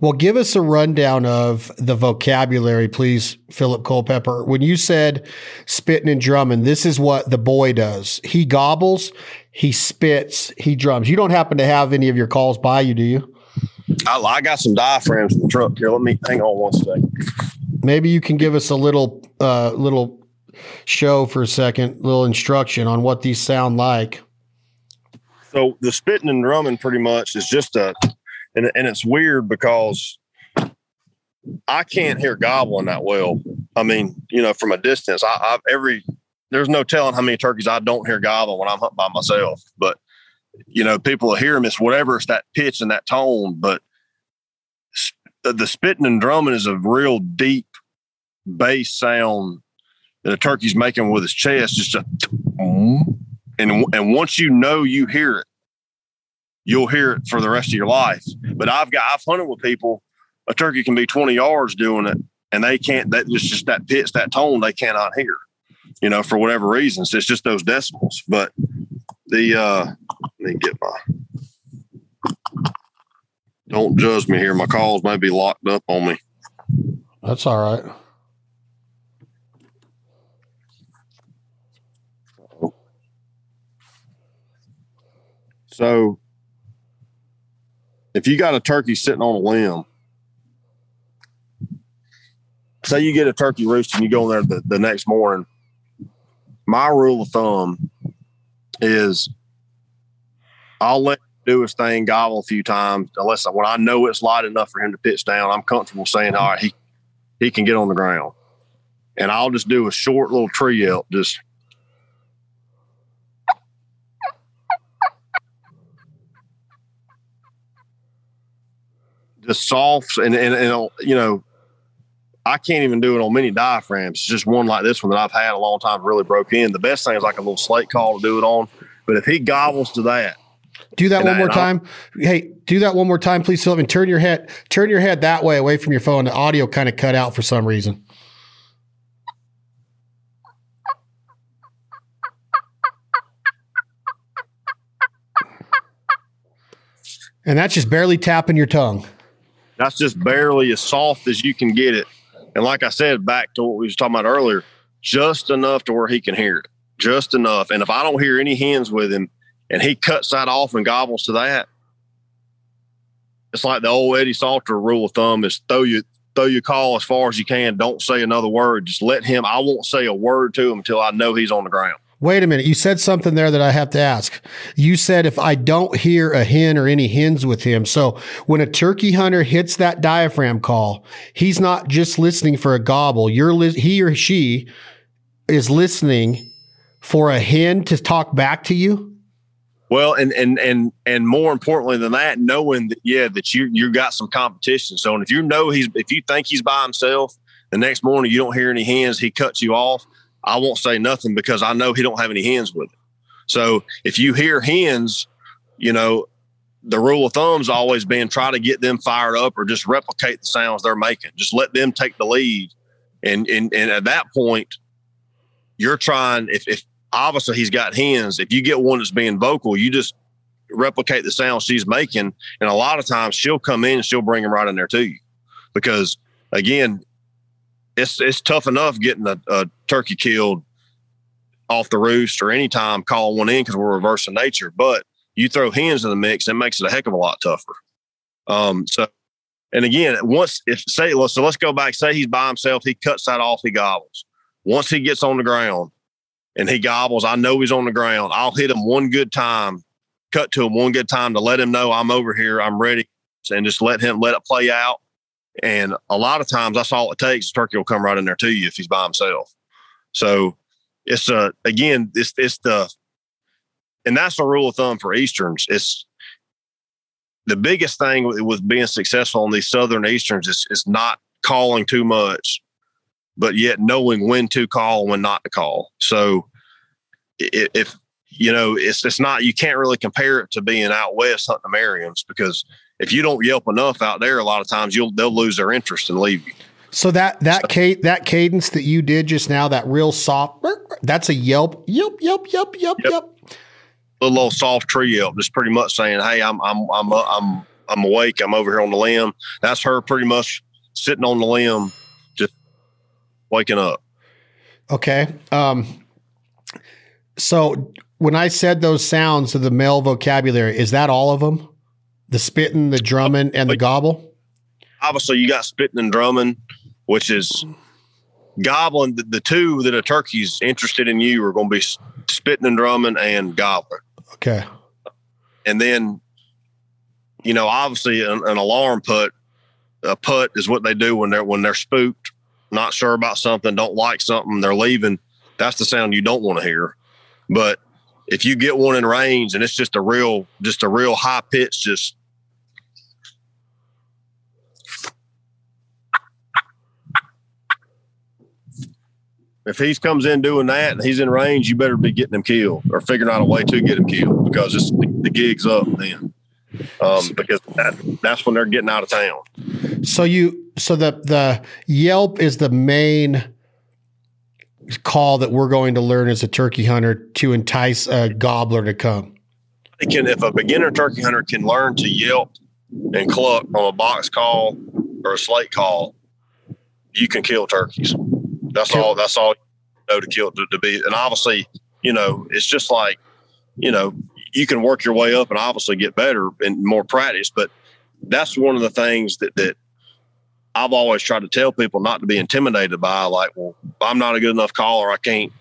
Well, give us a rundown of the vocabulary, please, Phillip Culpepper. When you said spitting and drumming, this is what the boy does. He gobbles, he spits, he drums. You don't happen to have any of your calls by you, do you? I, I got some diaphragms in the truck here. Let me hang on one second. Maybe you can give us a little, uh, little show for a second, little instruction on what these sound like. So the spitting and drumming pretty much is just a and and it's weird because I can't hear gobbling that well. I mean, you know, from a distance, I, I've every there's no telling how many turkeys I don't hear gobble when I'm hunting by myself. But you know, people will hear them. It's whatever it's that pitch and that tone. But the spitting and drumming is a real deep bass sound that a turkey's making with his chest. Just a and and once you know you hear it, you'll hear it for the rest of your life. But I've got I've hunted with people. A turkey can be 20 yards doing it, and they can't. That it's just that pitch, that tone, they cannot hear. You know, for whatever reasons, it's just those decibels. But the uh, let me get my. Don't judge me here. My calls may be locked up on me. That's all right. So if you got a turkey sitting on a limb, say you get a turkey roost and you go in there the, the next morning, my rule of thumb is I'll let do his thing, gobble a few times, unless when I know it's light enough for him to pitch down, I'm comfortable saying, all right, he, he can get on the ground. And I'll just do a short little tree yelp, just just soft and, and, and uh, you know, I can't even do it on many diaphragms. It's just one like this one that I've had a long time really broke in. The best thing is like a little slate call to do it on. But if he gobbles to that, do that one I, more time. Hey, do that one more time, please, Phillip. And turn your head, turn your head that way away from your phone. The audio kind of cut out for some reason. And that's just barely tapping your tongue. That's just barely as soft as you can get it. And like I said, back to what we was talking about earlier, just enough to where he can hear it, just enough. And if I don't hear any hens with him, and he cuts that off and gobbles to that, it's like the old Eddie Salter rule of thumb: is throw you throw your call as far as you can. Don't say another word. Just let him. I won't say a word to him until I know he's on the ground. Wait a minute. You said something there that I have to ask. You said if I don't hear a hen or any hens with him. So when a turkey hunter hits that diaphragm call, he's not just listening for a gobble. You're li- he or she is listening for a hen to talk back to you. Well, and and and and more importantly than that, knowing that yeah, that you you got some competition. So, and if you know he's if you think he's by himself, the next morning you don't hear any hens, he cuts you off I won't say nothing because I know he don't have any hens with it. So if you hear hens, you know, the rule of thumb's always been try to get them fired up or just replicate the sounds they're making. Just let them take the lead. And and, and at that point, you're trying if, if obviously he's got hens, if you get one that's being vocal, you just replicate the sound she's making. And a lot of times she'll come in and she'll bring them right in there to you. Because again, it's it's tough enough getting a, a turkey killed off the roost or anytime calling one in because we're reversing nature. But you throw hens in the mix, it makes it a heck of a lot tougher. Um, so, and again, once if say well, so, let's go back. Say he's by himself, he cuts that off, he gobbles. Once he gets on the ground and he gobbles, I know he's on the ground. I'll hit him one good time, cut to him one good time to let him know I'm over here, I'm ready, and just let him let it play out. And a lot of times that's all it takes. The Turkey will come right in there to you if he's by himself. So it's uh again, it's it's the and that's a rule of thumb for Easterns. It's the biggest thing with, with being successful on these Southern Easterns is, is not calling too much, but yet knowing when to call and when not to call. So if, if you know, it's it's not you can't really compare it to being out west hunting the Merriams because if you don't yelp enough out there, a lot of times you'll they'll lose their interest and leave you. So that that ca- that cadence that you did just now, that real soft, that's a yelp, yelp, yelp, yelp, yelp, yep. yelp. A little soft tree yelp, just pretty much saying, "Hey, I'm I'm I'm uh, I'm I'm awake. I'm over here on the limb." That's her pretty much sitting on the limb, just waking up. Okay. Um. So when I said those sounds of the male vocabulary, is that all of them? The spitting, the drumming, and the gobble. Obviously, you got spitting and drumming, which is gobbling. The, the two that a turkey's interested in you are going to be spitting and drumming and gobbling. Okay. And then, you know, obviously, an, an alarm put. A put is what they do when they're when they're spooked, not sure about something, don't like something, they're leaving. That's the sound you don't want to hear. But if you get one in range and it's just a real, just a real high pitch, just if he comes in doing that and he's in range, you better be getting him killed or figuring out a way to get him killed because it's the, the gig's up then. Um, because that, that's when they're getting out of town. So you, so the the Yelp is the main call that we're going to learn as a turkey hunter to entice a gobbler to come? can, if a beginner turkey hunter can learn to yelp and cluck on a box call or a slate call, you can kill turkeys. That's all. That's all you know to kill to, to be. And obviously, you know, it's just like, you know, you can work your way up and obviously get better and more practice. But that's one of the things that that I've always tried to tell people not to be intimidated by like, well, I'm not a good enough caller. I can't,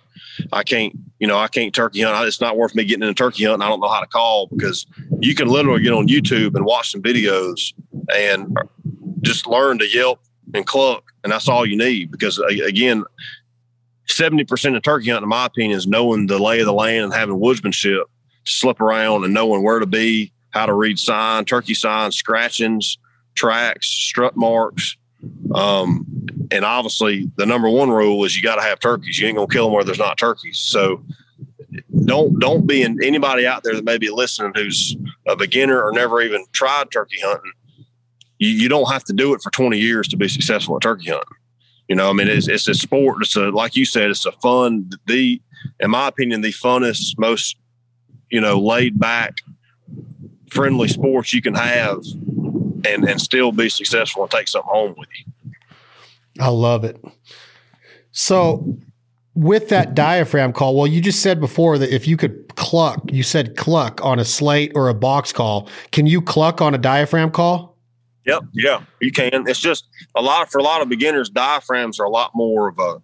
I can't, you know, I can't turkey hunt. It's not worth me getting in a turkey hunt. And I don't know how to call because you can literally get on YouTube and watch some videos and just learn to yelp and cluck. And that's all you need because again, 70% of turkey hunting, in my opinion, is knowing the lay of the land and having woodsmanship to slip around and knowing where to be, how to read sign, turkey signs, scratchings, tracks, strut marks, um, and obviously, the number one rule is you got to have turkeys. You ain't gonna kill them where there's not turkeys. So don't don't be in anybody out there that may be listening who's a beginner or never even tried turkey hunting. You, you don't have to do it for 20 years to be successful at turkey hunting. You know, I mean, it's, it's a sport. It's a like you said, it's a fun. The in my opinion, the funnest, most you know, laid back, friendly sports you can have and and still be successful and take something home with you. I love it. So with that diaphragm call, well, you just said before that if you could cluck, you said cluck on a slate or a box call. Can you cluck on a diaphragm call? Yep, yeah, you can. It's just a lot for a lot of beginners. Diaphragms are a lot more of a,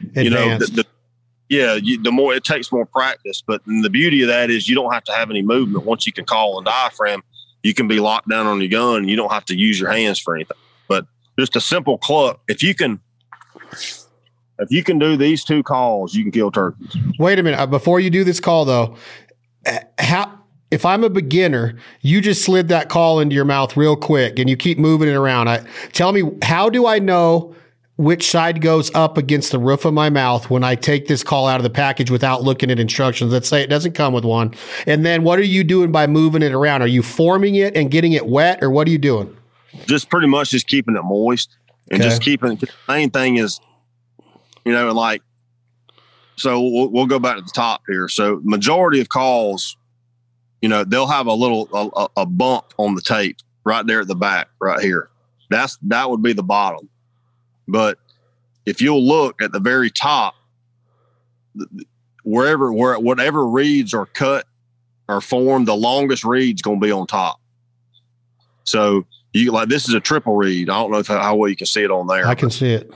Advanced. you know, the, the, yeah, you, the more it takes more practice. But the beauty of that is you don't have to have any movement once you can call a diaphragm you can be locked down on your gun. You don't have to use your hands for anything. But just a simple cluck. If you can, if you can do these two calls, you can kill turkeys. Wait a minute. Uh, before you do this call, though, how? If I'm a beginner, you just slid that call into your mouth real quick, and you keep moving it around. I tell me, how do I know which side goes up against the roof of my mouth when I take this call out of the package without looking at instructions. Let's say it doesn't come with one. And then what are you doing by moving it around? Are you forming it and getting it wet or what are you doing? Just pretty much just keeping it moist and okay. just keeping the main thing is, you know, like, so we'll, we'll go back to the top here. So majority of calls, you know, they'll have a little, a, a bump on the tape right there at the back, right here. That's, that would be the bottom but if you'll look at the very top, wherever where whatever reeds are cut or formed, the longest reed's going to be on top. So you like this is a triple reed. I don't know if, how well you can see it on there. I can see it.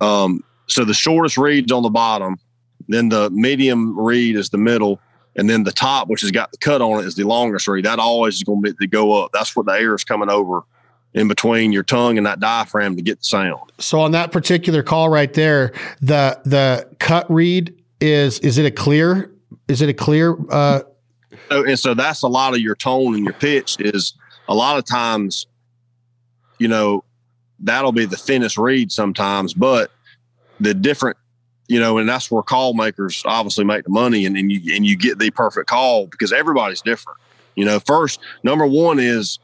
Um, so the shortest reed's on the bottom, then the medium reed is the middle, and then the top, which has got the cut on it, is the longest reed. That always is going to be to go up. That's what the air is coming over in between your tongue and that diaphragm to get the sound. So on that particular call right there, the the cut reed is is it a clear is it a clear uh so, and so that's a lot of your tone and your pitch is a lot of times, you know, that'll be the thinnest reed sometimes, but the different, you know, and that's where call makers obviously make the money and, and you and you get the perfect call because everybody's different. You know, first number one is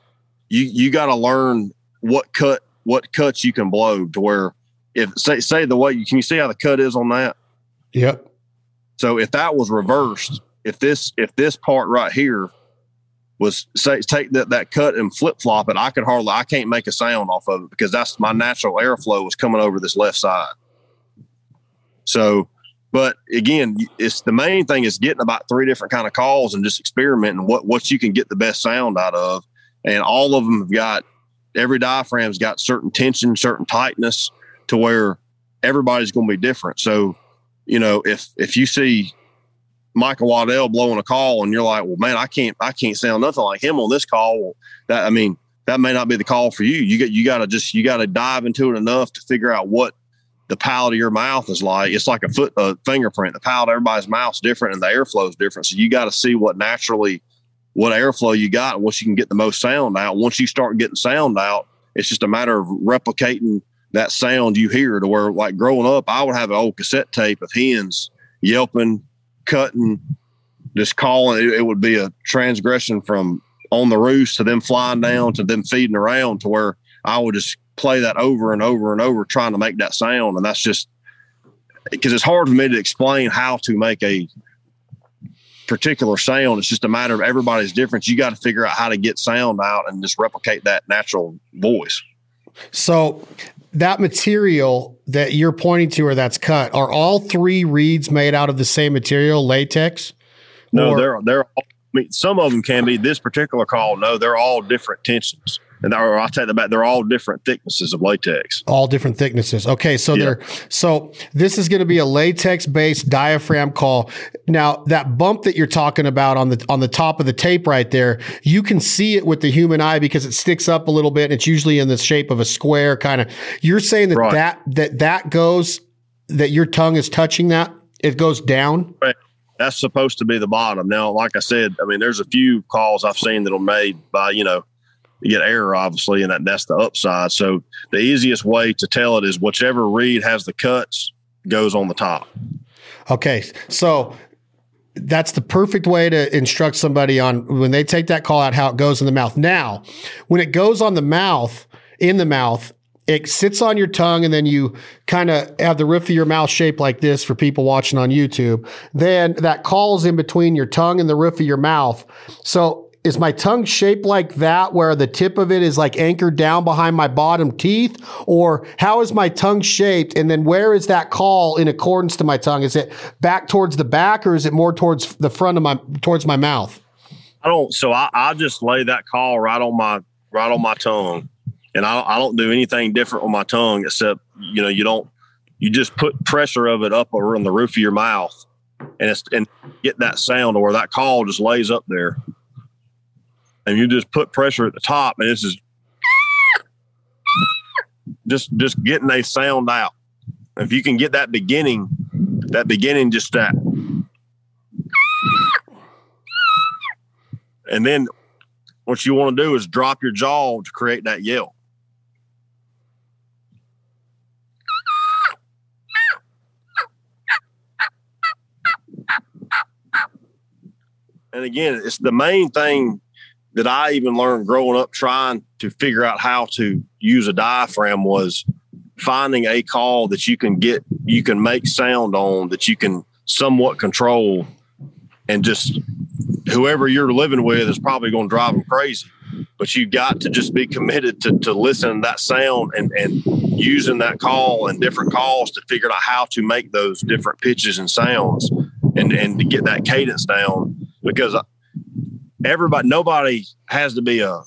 you you got to learn what cut what cuts you can blow to where if say say the way you can you see how the cut is on that? Yep. So if that was reversed, if this if this part right here was say take that that cut and flip flop it, I could hardly I can't make a sound off of it because that's my natural airflow was coming over this left side. So, but again, it's the main thing is getting about three different kind of calls and just experimenting what what you can get the best sound out of, and all of them have got every diaphragm's got certain tension, certain tightness to where everybody's going to be different. So, you know, if if you see Michael Waddell blowing a call and you're like, well, man, I can't, I can't sound nothing like him on this call. Well, that, I mean, that may not be the call for you. You get, you got to just, you got to dive into it enough to figure out what the palate of your mouth is like. It's like a foot, a fingerprint. The palate everybody's mouth's different and the airflow is different. So you got to see what naturally, what airflow you got once you can get the most sound out. Once you start getting sound out, it's just a matter of replicating that sound you hear to where like growing up, I would have an old cassette tape of hens yelping, cutting, just calling. It, it would be a transgression from on the roost to them flying down to them feeding around to where I would just play that over and over and over trying to make that sound. And that's just because it's hard for me to explain how to make a particular sound. It's just a matter of everybody's difference. You got to figure out how to get sound out and just replicate that natural voice. So that material that you're pointing to or that's cut, are all three reeds made out of the same material, latex? No, or- they're they're. all, I mean, some of them can be. This particular call, no, they're all different tensions and or I'll take that back. They're all different thicknesses of latex. All different thicknesses. Okay, so yeah. they're so this is going to be a latex based diaphragm call. Now that bump that you're talking about on the on the top of the tape right there, you can see it with the human eye because it sticks up a little bit. And it's usually in the shape of a square kind of. You're saying that right. that that that goes that your tongue is touching that. It goes down. Right that's supposed to be the bottom. Now, like I said, I mean, there's a few calls I've seen that are made by, you know, you get error obviously and that, that's the upside so the easiest way to tell it is whichever reed has the cuts goes on the top okay so that's the perfect way to instruct somebody on when they take that call out how it goes in the mouth now when it goes on the mouth in the mouth it sits on your tongue and then you kind of have the roof of your mouth shaped like this for people watching on YouTube. Then that calls in between your tongue and the roof of your mouth. So is my tongue shaped like that where the tip of it is like anchored down behind my bottom teeth? Or how is my tongue shaped? And then where is that call in accordance to my tongue? Is it back towards the back or is it more towards the front of my towards my mouth? I don't so i, I just lay that call right on my right on my tongue. And I, I don't do anything different on my tongue except you know you don't you just put pressure of it up around the roof of your mouth and it's and get that sound or that call just lays up there and you just put pressure at the top, and this is just just getting a sound out. If you can get that beginning, that beginning, just that, and then what you want to do is drop your jaw to create that yell. And again, it's the main thing that I even learned growing up trying to figure out how to use a diaphragm was finding a call that you can get, you can make sound on, that you can somewhat control, and just whoever you're living with is probably going to drive them crazy. But you've got to just be committed to, to listening to that sound and, and using that call and different calls to figure out how to make those different pitches and sounds and, and to get that cadence down. Because everybody, nobody has to be a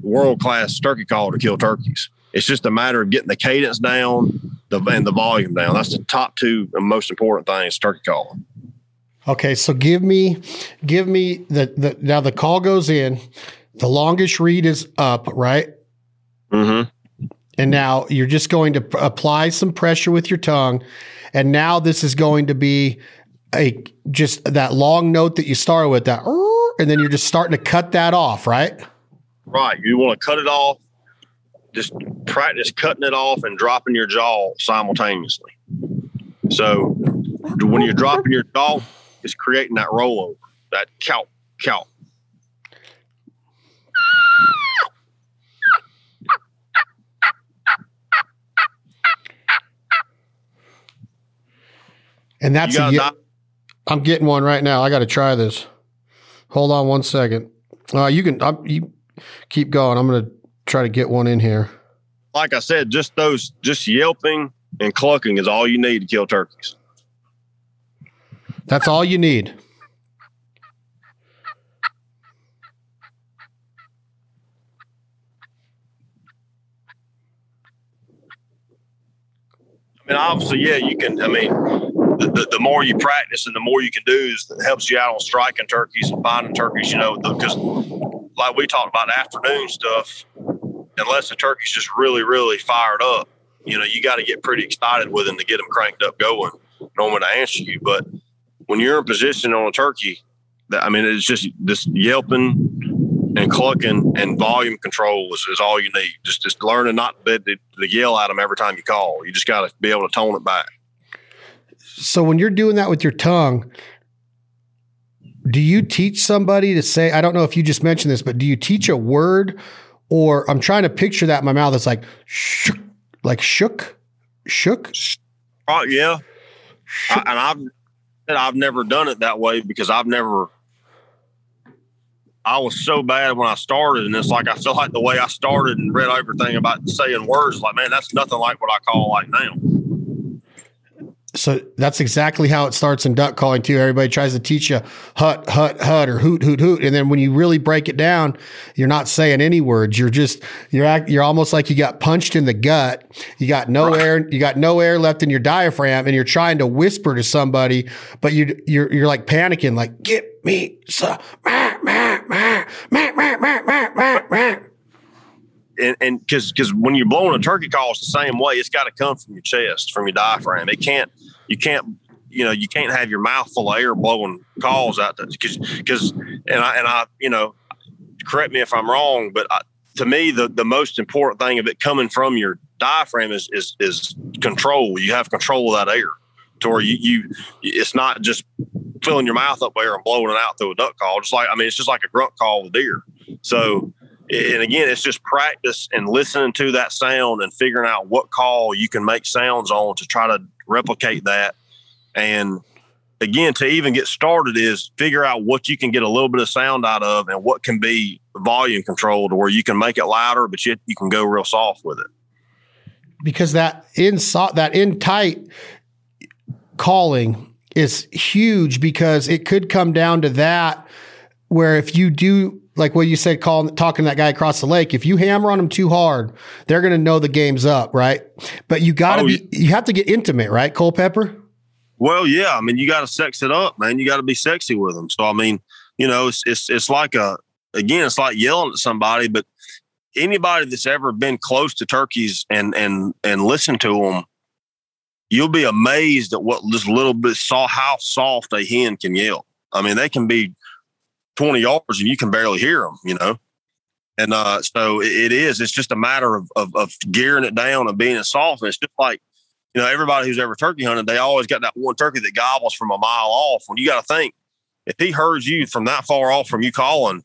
world class turkey caller to kill turkeys. It's just a matter of getting the cadence down the, and the volume down. That's the top two most important things turkey calling. Okay, so give me, give me the, the now the call goes in, the longest reed is up, right? Mm-hmm. And now you're just going to p- apply some pressure with your tongue, and now this is going to be a just that long note that you start with that and then you're just starting to cut that off, right? Right. You want to cut it off. Just practice cutting it off and dropping your jaw simultaneously. So when you're dropping your jaw, it's creating that rollover, that cow, cow. And that's a, gotta ye- not- I'm getting one right now. I got to try this. Hold on one second. Uh, you can I'm, you keep going. I'm going to try to get one in here. like I said, just those, just yelping and clucking is all you need to kill turkeys. That's all you need. I mean, obviously, yeah, you can. I mean, the, the, the more you practice and the more you can do is it helps you out on striking turkeys and finding turkeys. You know, because like we talked about afternoon stuff, unless the turkey's just really, really fired up, you know, you got to get pretty excited with them to get them cranked up going. Know when to answer you, but when you're in position on a turkey, that I mean, it's just this yelping and clucking and volume control is, is all you need. Just just learning not to, to, to yell at them every time you call. You just got to be able to tone it back. So when you're doing that with your tongue, do you teach somebody to say, I don't know if you just mentioned this, but do you teach a word or I'm trying to picture that in my mouth. It's like shook, like shook, shook. Oh yeah, I, and I've and I've never done it that way because I've never. I was so bad when I started, and it's like I feel like the way I started and read everything about saying words, like man, that's nothing like what I call like now. So that's exactly how it starts in duck calling too. Everybody tries to teach you hut, hut, hut, or hoot, hoot, hoot, and then when you really break it down, you're not saying any words. You're just you're act, you're almost like you got punched in the gut. You got no Right. air. You got no air left in your diaphragm, and you're trying to whisper to somebody, but you you're you're like panicking, like get me some. Mah, mah, mah, and and because because when you're blowing a turkey call, it's the same way. It's got to come from your chest, from your diaphragm. It can't. You can't. You know, you can't have your mouth full of air blowing calls out because because and I and I you know, correct me if I'm wrong, but I, to me the the most important thing of it coming from your diaphragm is is is control. You have control of that air, to where you you it's not just filling your mouth up air and blowing it out through a duck call. Just like I mean, it's just like a grunt call with deer. So and again, it's just practice and listening to that sound and figuring out what call you can make sounds on to try to replicate that. And again, to even get started is figure out what you can get a little bit of sound out of and what can be volume controlled where you can make it louder, but yet you can go real soft with it. because that in so- that in tight calling is huge because it could come down to that where if you do like what you said calling talking to that guy across the lake if you hammer on them too hard they're going to know the game's up right but you got to Oh, be you have to get intimate right Culpepper Well, yeah, I mean, you got to sex it up, man. You got to be sexy with them. So, I mean, you know, it's it's it's like a again, it's like yelling at somebody. But anybody that's ever been close to turkeys and and and listened to them, you'll be amazed at what this little bit saw how soft a hen can yell. I mean, they can be twenty yards and you can barely hear them. You know. And uh, so it, it is. It's just a matter of, of of gearing it down and being soft. And it's just like you know, everybody who's ever turkey hunted, they always got that one turkey that gobbles from a mile off. When you got to think, if he hears you from that far off from you calling,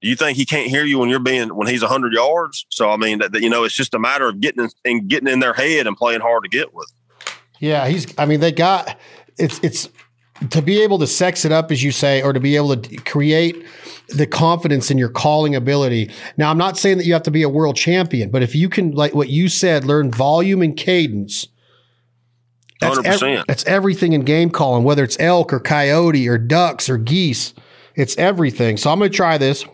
do you think he can't hear you when you're being when he's hundred yards? So I mean, that, that, you know, it's just a matter of getting in, and getting in their head and playing hard to get with. yeah he's I mean they got it's it's to be able to sex it up as you say or to be able to create the confidence in your calling ability. Now, I'm not saying that you have to be a world champion, but if you can, like what you said, learn volume and cadence, that's, Hundred ev- percent. that's everything in game calling, whether it's elk or coyote or ducks or geese. It's everything. So I'm going to try this.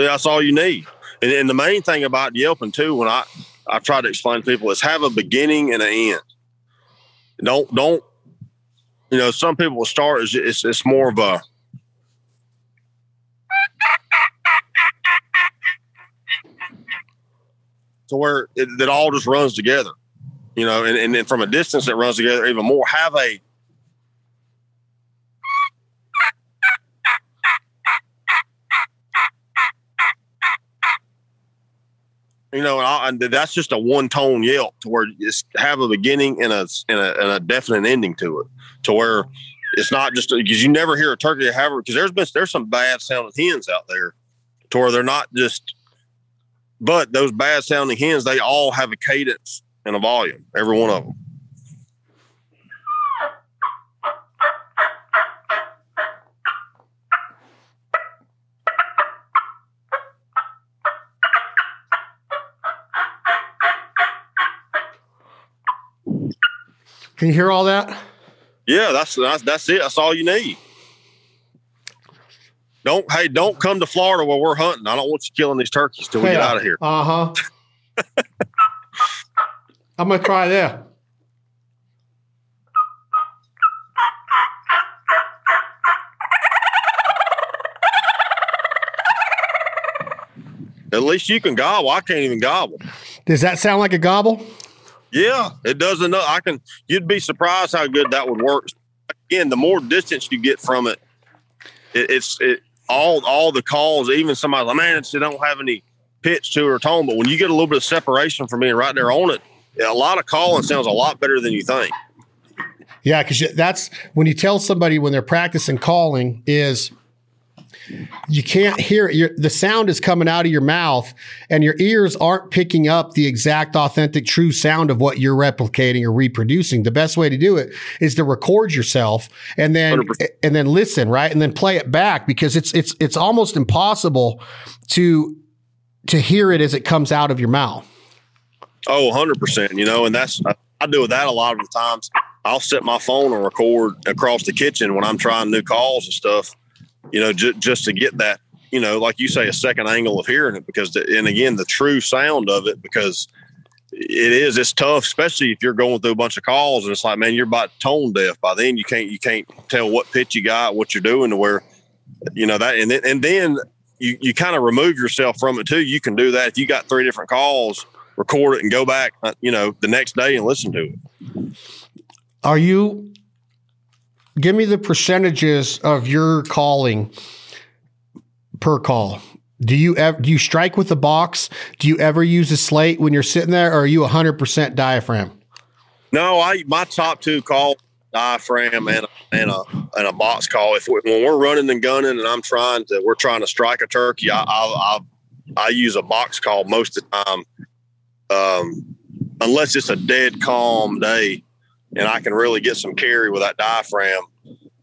See, that's all you need. And, and the main thing about yelping too, when I I try to explain to people, is have a beginning and an end. Don't don't you know? Some people will start as it's, it's more of a to where it, it all just runs together, you know, and, and then from a distance it runs together even more. Have a you know, and, I, that's just a one tone yelp to where it's have a beginning and a, and a and a definite ending to it, to where it's not just because you never hear a turkey have because there's been there's some bad sounding hens out there, to where they're not just, but those bad sounding hens they all have a cadence and a volume, every one of them. Can you hear all that? Yeah, that's that's that's it. That's all you need. Don't hey, don't come to Florida where we're hunting. I don't want you killing these turkeys till we get out of here. Uh huh. I'm gonna try that. At least you can gobble. I can't even gobble. Does that sound like a gobble? Yeah, it does enough. I can. You'd be surprised how good that would work. Again, the more distance you get from it, it it's it all all the calls. Even somebody like man, they don't have any pitch to or tone, but when you get a little bit of separation from being right there on it, a lot of calling sounds a lot better than you think. Yeah, because that's when you tell somebody when they're practicing calling is you can't hear it. Your, the sound is coming out of your mouth and your ears aren't picking up the exact authentic true sound of what you're replicating or reproducing the best way to do it is to record yourself and then 100%. and then listen right and then play it back because it's it's it's almost impossible to to hear it as it comes out of your mouth oh 100% you know and that's I, I do that a lot of the times i'll set my phone and record across the kitchen when i'm trying new calls and stuff you know, j- just to get that, you know, like you say, a second angle of hearing it because, the, and again, the true sound of it because it is, it's tough, especially if you're going through a bunch of calls and it's like, man, you're about tone deaf by then. You can't, you can't tell what pitch you got, what you're doing to where, you know, that, and then, and then you, you kind of remove yourself from it too. You can do that. If you got three different calls, record it and go back, uh, you know, the next day and listen to it. Are you give me the percentages of your calling per call. Do you ever do you strike with the box? Do you ever use a slate when you're sitting there, or are you 100% diaphragm? No, I my top two call diaphragm and a, and a and a box call. If we, when we're running and gunning and I'm trying to we're trying to strike a turkey, I I, I, I use a box call most of the time, um, unless it's a dead calm day and I can really get some carry with that diaphragm.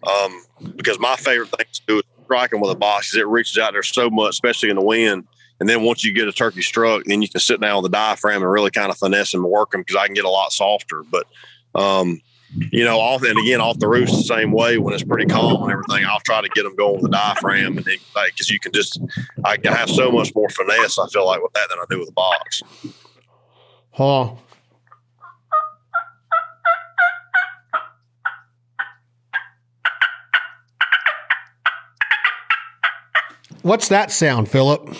Um, because my favorite thing to do is striking with a box is it reaches out there so much, especially in the wind. And then once you get a turkey struck, then you can sit down on the diaphragm and really kind of finesse and work them because I can get a lot softer. But, um, you know, off and again off the roost the same way when it's pretty calm and everything. I'll try to get them going with the diaphragm and then, like because you can just I can have so much more finesse. I feel like with that than I do with a box. Huh. What's that sound, Phillip?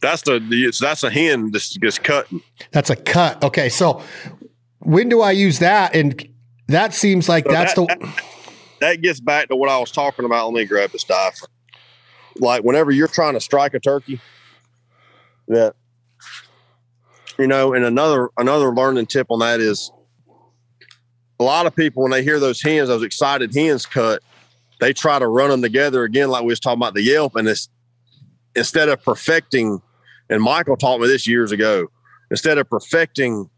That's the that's a hen that's just cutting. That's a cut. Okay, so when do I use that? And that seems like so that's that, the. That, that, gets back to what I was talking about. Let me grab this diaphragm. Like whenever you're trying to strike a turkey, that you know, and another another learning tip on that is a lot of people when they hear those hens, those excited hens cut, they try to run them together again, like we was talking about the yelp, and it's instead of perfecting, and Michael taught me this years ago, instead of perfecting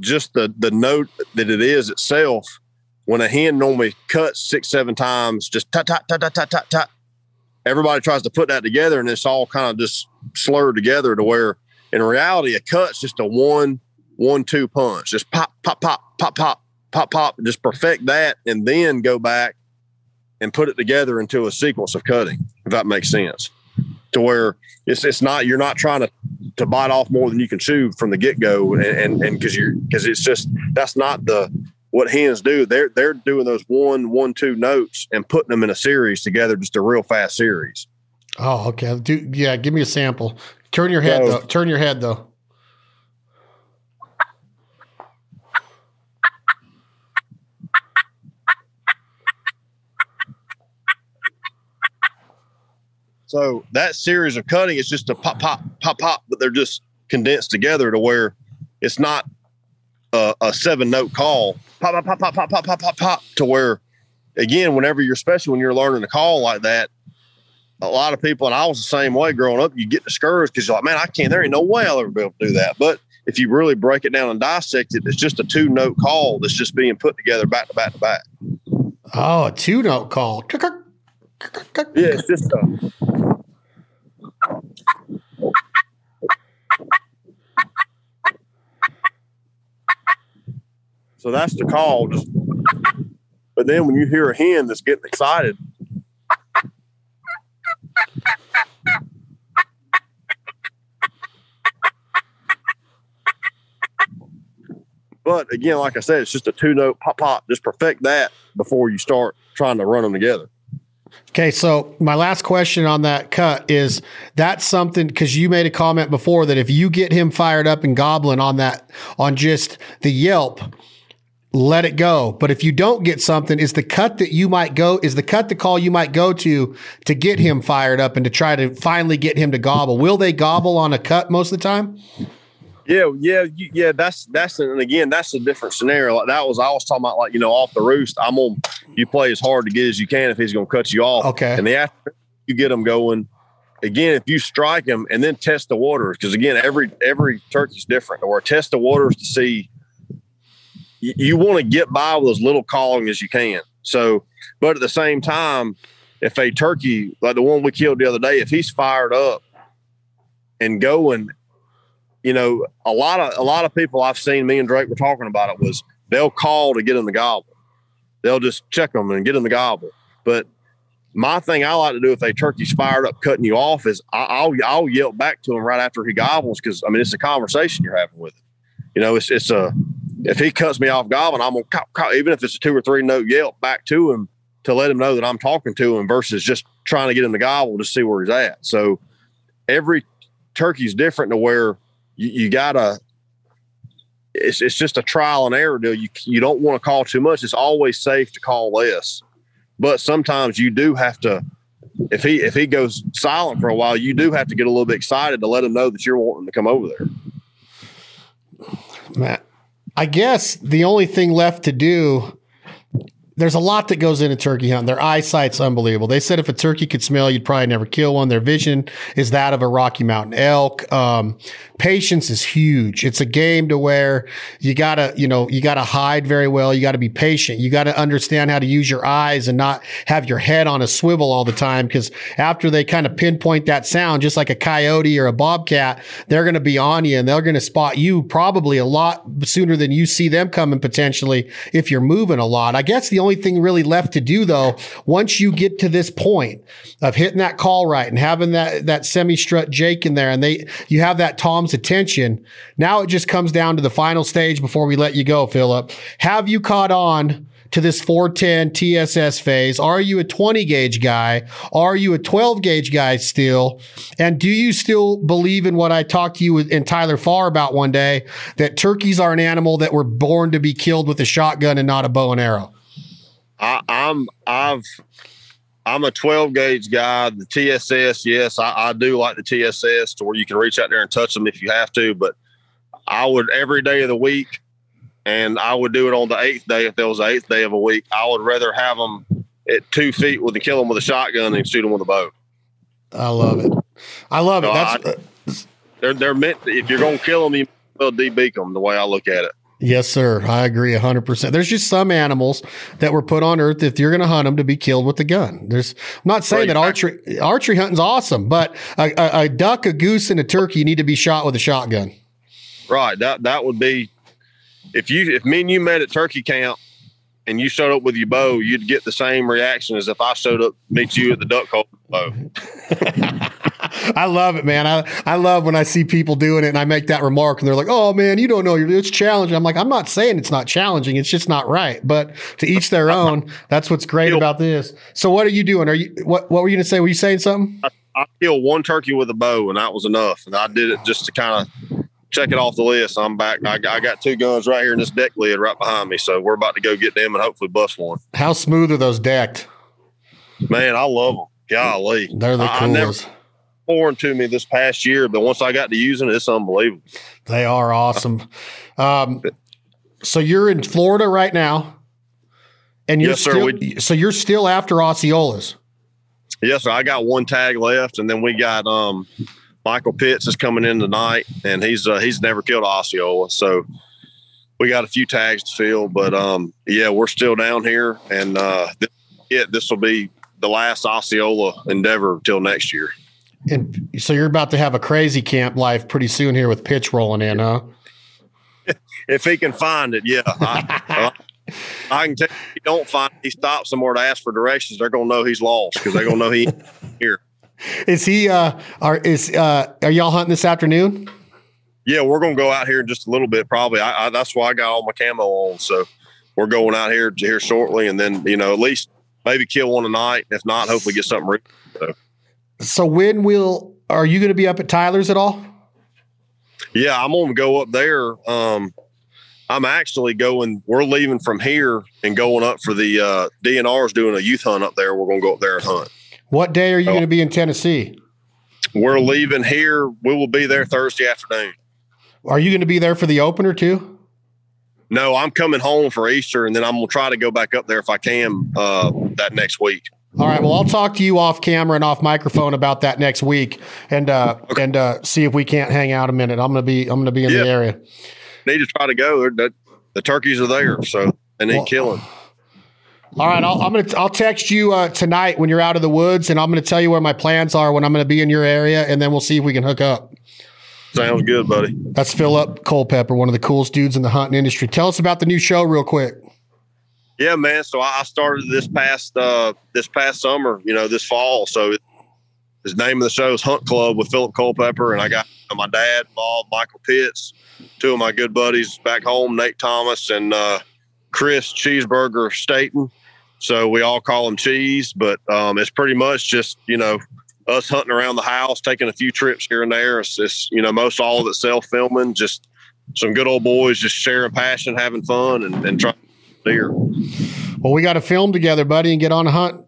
just the the note that it is itself, when a hen normally cuts six, seven times, just tut tut tut tut tut tut tut. Everybody tries to put that together, and it's all kind of just slurred together to where, in reality, a cut's just a one, one, two punch, just pop, pop, pop, pop, pop, pop, pop. Just perfect that, and then go back and put it together into a sequence of cutting. If that makes sense to where it's it's not you're not trying to to bite off more than you can chew from the get go, and and because you're because it's just that's not the what hens do. They're they're doing those one one two notes and putting them in a series together, just a real fast series. Oh, okay. Do yeah. Give me a sample. Turn your head so, though. Turn your head though. So that series of cutting is just a pop, pop, pop, pop, but they're just condensed together to where it's not a, a seven note call. Pop, pop, pop, pop, pop, pop, pop, pop, pop, to where, again, whenever you're, especially when you're learning a call like that, a lot of people, and I was the same way growing up, you get discouraged because you're like, man, I can't, there ain't no way I'll ever be able to do that. But if you really break it down and dissect it, it's just a two note call that's just being put together back to back to back. Oh, a two note call. Yeah, it's So that's the call. Just, but then when you hear a hen that's getting excited, But again, like I said, it's just a two note pop pop. Just perfect that before you start trying to run them together. Okay, so my last question on that cut is that's something because you made a comment before that if you get him fired up and gobbling on that on just the Yelp, let it go. But if you don't get something, is the cut that you might go is the cut the call you might go to to get him fired up and to try to finally get him to gobble. Will they gobble on a cut most of the time? Yeah, yeah, yeah. That's that's and again, that's a different scenario. Like that was I was talking about, like you know, off the roost. I'm on. You play as hard to get as you can if he's going to cut you off. Okay. And the after you get him going, again, if you strike him and then test the waters, because again, every every turkey's different. Or test the waters to see. You, you want to get by with as little calling as you can. So, but at the same time, if a turkey like the one we killed the other day, if he's fired up and going you know, a lot of a lot of people I've seen, me and Drake were talking about it, was they'll call to get in the gobble. They'll just check them and get in the gobble. But my thing I like to do if a turkey's fired up cutting you off is I'll I'll yell back to him right after he gobbles because I mean it's a conversation you're having with him. You know, it's it's a if he cuts me off gobbling, I'm gonna call, call, even if it's a two or three note yelp back to him to let him know that I'm talking to him versus just trying to get him to gobble to see where he's at. So every turkey's different to where you, you gotta it's, it's just a trial and error deal. You you don't want to call too much. It's always safe to call less, but sometimes you do have to. If he if he goes silent for a while, you do have to get a little bit excited to let him know that you're wanting to come over there. Matt, I guess the only thing left to do there's a lot that goes into turkey hunting. Their eyesight's unbelievable. They said if a turkey could smell, you'd probably never kill one. Their vision is that of a Rocky Mountain elk. Um, patience is huge. It's a game to where you gotta, you know, you gotta hide very well. You gotta be patient. You gotta understand how to use your eyes and not have your head on a swivel all the time. Cause after they kind of pinpoint that sound, just like a coyote or a bobcat, they're going to be on you and they're going to spot you probably a lot sooner than you see them coming potentially if you're moving a lot. I guess the only thing really left to do though, once you get to this point of hitting that call right and having that, that semi strut Jake in there and they, you have that Tom's attention. Now it just comes down to the final stage before we let you go, Phillip. Have you caught on? to this 410 TSS phase? Are you a 20 gauge guy? Are you a 12 gauge guy still? And do you still believe in what I talked to you and Tyler Farr about one day that turkeys are an animal that were born to be killed with a shotgun and not a bow and arrow? I, am I've I'm a 12 gauge guy. The TSS, yes, I, I, do like the TSS to where you can reach out there and touch them if you have to. But I would every day of the week, and I would do it on the eighth day if there was the eighth day of a week. I would rather have them at two feet with the kill them with a shotgun than shoot them with a bow. I love it. I love so it. That's I, they're they're meant. if you're gonna kill them, you will debeak them. The way I look at it. Yes, sir. I agree 100%. There's just some animals that were put on earth if you're going to hunt them to be killed with a gun. There's I'm not saying that archery archery hunting's awesome, but a, a, a, duck, a goose and a turkey need to be shot with a shotgun. Right. That that would be if you if me and you met at turkey camp and you showed up with your bow, you'd get the same reaction as if I showed up meet you at the duck hole bow. I love it, man. I, I love when I see people doing it and I make that remark and they're like, oh, man, you don't know. It's challenging. I'm like, I'm not saying it's not challenging. It's just not right. But to each their own. That's what's great about this. So, what are you doing? Are you, what, what were you going to say? Were you saying something? I, I killed one turkey with a bow and that was enough. And I did it just to kind of check it off the list. I'm back. I, I, got two guns right here in this deck lid right behind me. So we're about to go get them and hopefully bust one. How smooth are those decked? Man, I love them. Golly. They're the coolest. Foreign to me this past year, but once I got to using it, it's unbelievable. They are awesome. Um, so you're in Florida right now, and you're yes, sir, still we, so you're still after Osceolas. Yes, sir. I got one tag left, and then we got um, Michael Pitts is coming in tonight, and he's uh, he's never killed Osceola, so we got a few tags to fill. But um, yeah, we're still down here, and uh, th- it this will be the last Osceola endeavor till next year. And so you're about to have a crazy camp life pretty soon here with Pitts rolling in, huh? if he can find it, yeah. I, uh, I can tell you, if he don't find it, he stops somewhere to ask for directions, they're gonna know he's lost because they're gonna know he here. Is he uh are is uh are y'all hunting this afternoon? Yeah, we're gonna go out here in just a little bit, probably. I, I that's why I got all my camo on. So we're going out here here shortly and then, you know, at least maybe kill one tonight. If not, hopefully get something. So. So when will are you going to be up at Tyler's at all? Yeah, I'm going to go up there. Um, I'm actually going. We're leaving from here and going up for the uh, DNR is doing a youth hunt up there. We're going to go up there and hunt. What day are you so, going to be in Tennessee? We're leaving here. We will be there Thursday afternoon. Are you going to be there for the opener too? No, I'm coming home for Easter, and then I'm gonna try to go back up there if I can uh, that next week. All right. Well, I'll talk to you off camera and off microphone about that next week, and uh, okay. and uh, see if we can't hang out a minute. I'm gonna be I'm gonna be in yeah. the area. Need to try to go. The, the turkeys are there, so they need well, killing. All right, I'll, I'm gonna I'll text you uh, tonight when you're out of the woods, and I'm gonna tell you where my plans are when I'm gonna be in your area, and then we'll see if we can hook up. Sounds good, buddy. That's Phillip Culpepper, one of the coolest dudes in the hunting industry. Tell us about the new show real quick. Yeah, man. So I started this past uh, this past summer, you know, this fall. So his name of the show is Hunt Club with Phillip Culpepper, and I got my dad involved, Michael Pitts, two of my good buddies back home, Nate Thomas and uh, Chris Cheeseburger Staten. So we all call him Cheese, but um, it's pretty much just you know us hunting around the house, taking a few trips here and there. It's, it's you know, most all of it self filming, just some good old boys just sharing passion, having fun, and, and trying deer. Well, we got to film together, buddy, and get on a hunt.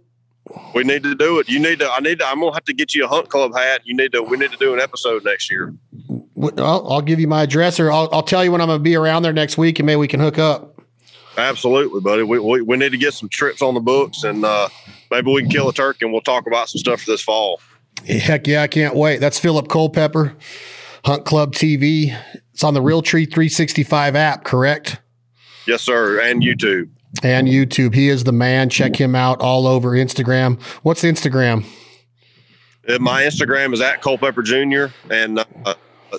We need to do it. You need to. I need to. I'm gonna have to get you a hunt club hat. You need to. We need to do an episode next year. I'll, I'll give you my address, or I'll, I'll tell you when I'm gonna be around there next week, and maybe we can hook up. Absolutely, buddy. We, we, we need to get some trips on the books, and uh, maybe we can kill a turkey, and we'll talk about some stuff for this fall. Heck yeah, I can't wait. That's Phillip Culpepper, Hunt Club TV. It's on the Realtree 365 app, correct? Yes, sir. And YouTube. And YouTube. He is the man. Check him out all over Instagram. What's Instagram? Uh, my Instagram is at Culpepper Jr. and uh,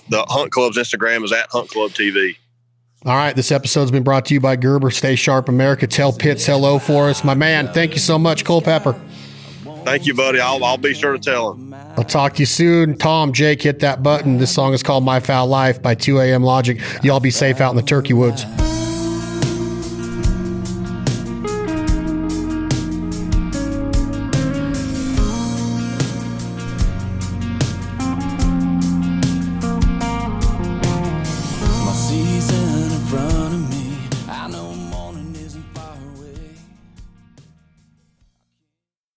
the Hunt Club's Instagram is at Hunt Club TV. All right, this episode's been brought to you by Gerber. Stay sharp, America. Tell Pitts hello for us, my man. Thank you so much, Culpepper. Thank you, buddy. I'll, I'll be sure to tell him. I'll talk to you soon. Tom, Jake, hit that button. This song is called My Fowl Life by 2AM Logic. Y'all be safe out in the turkey woods.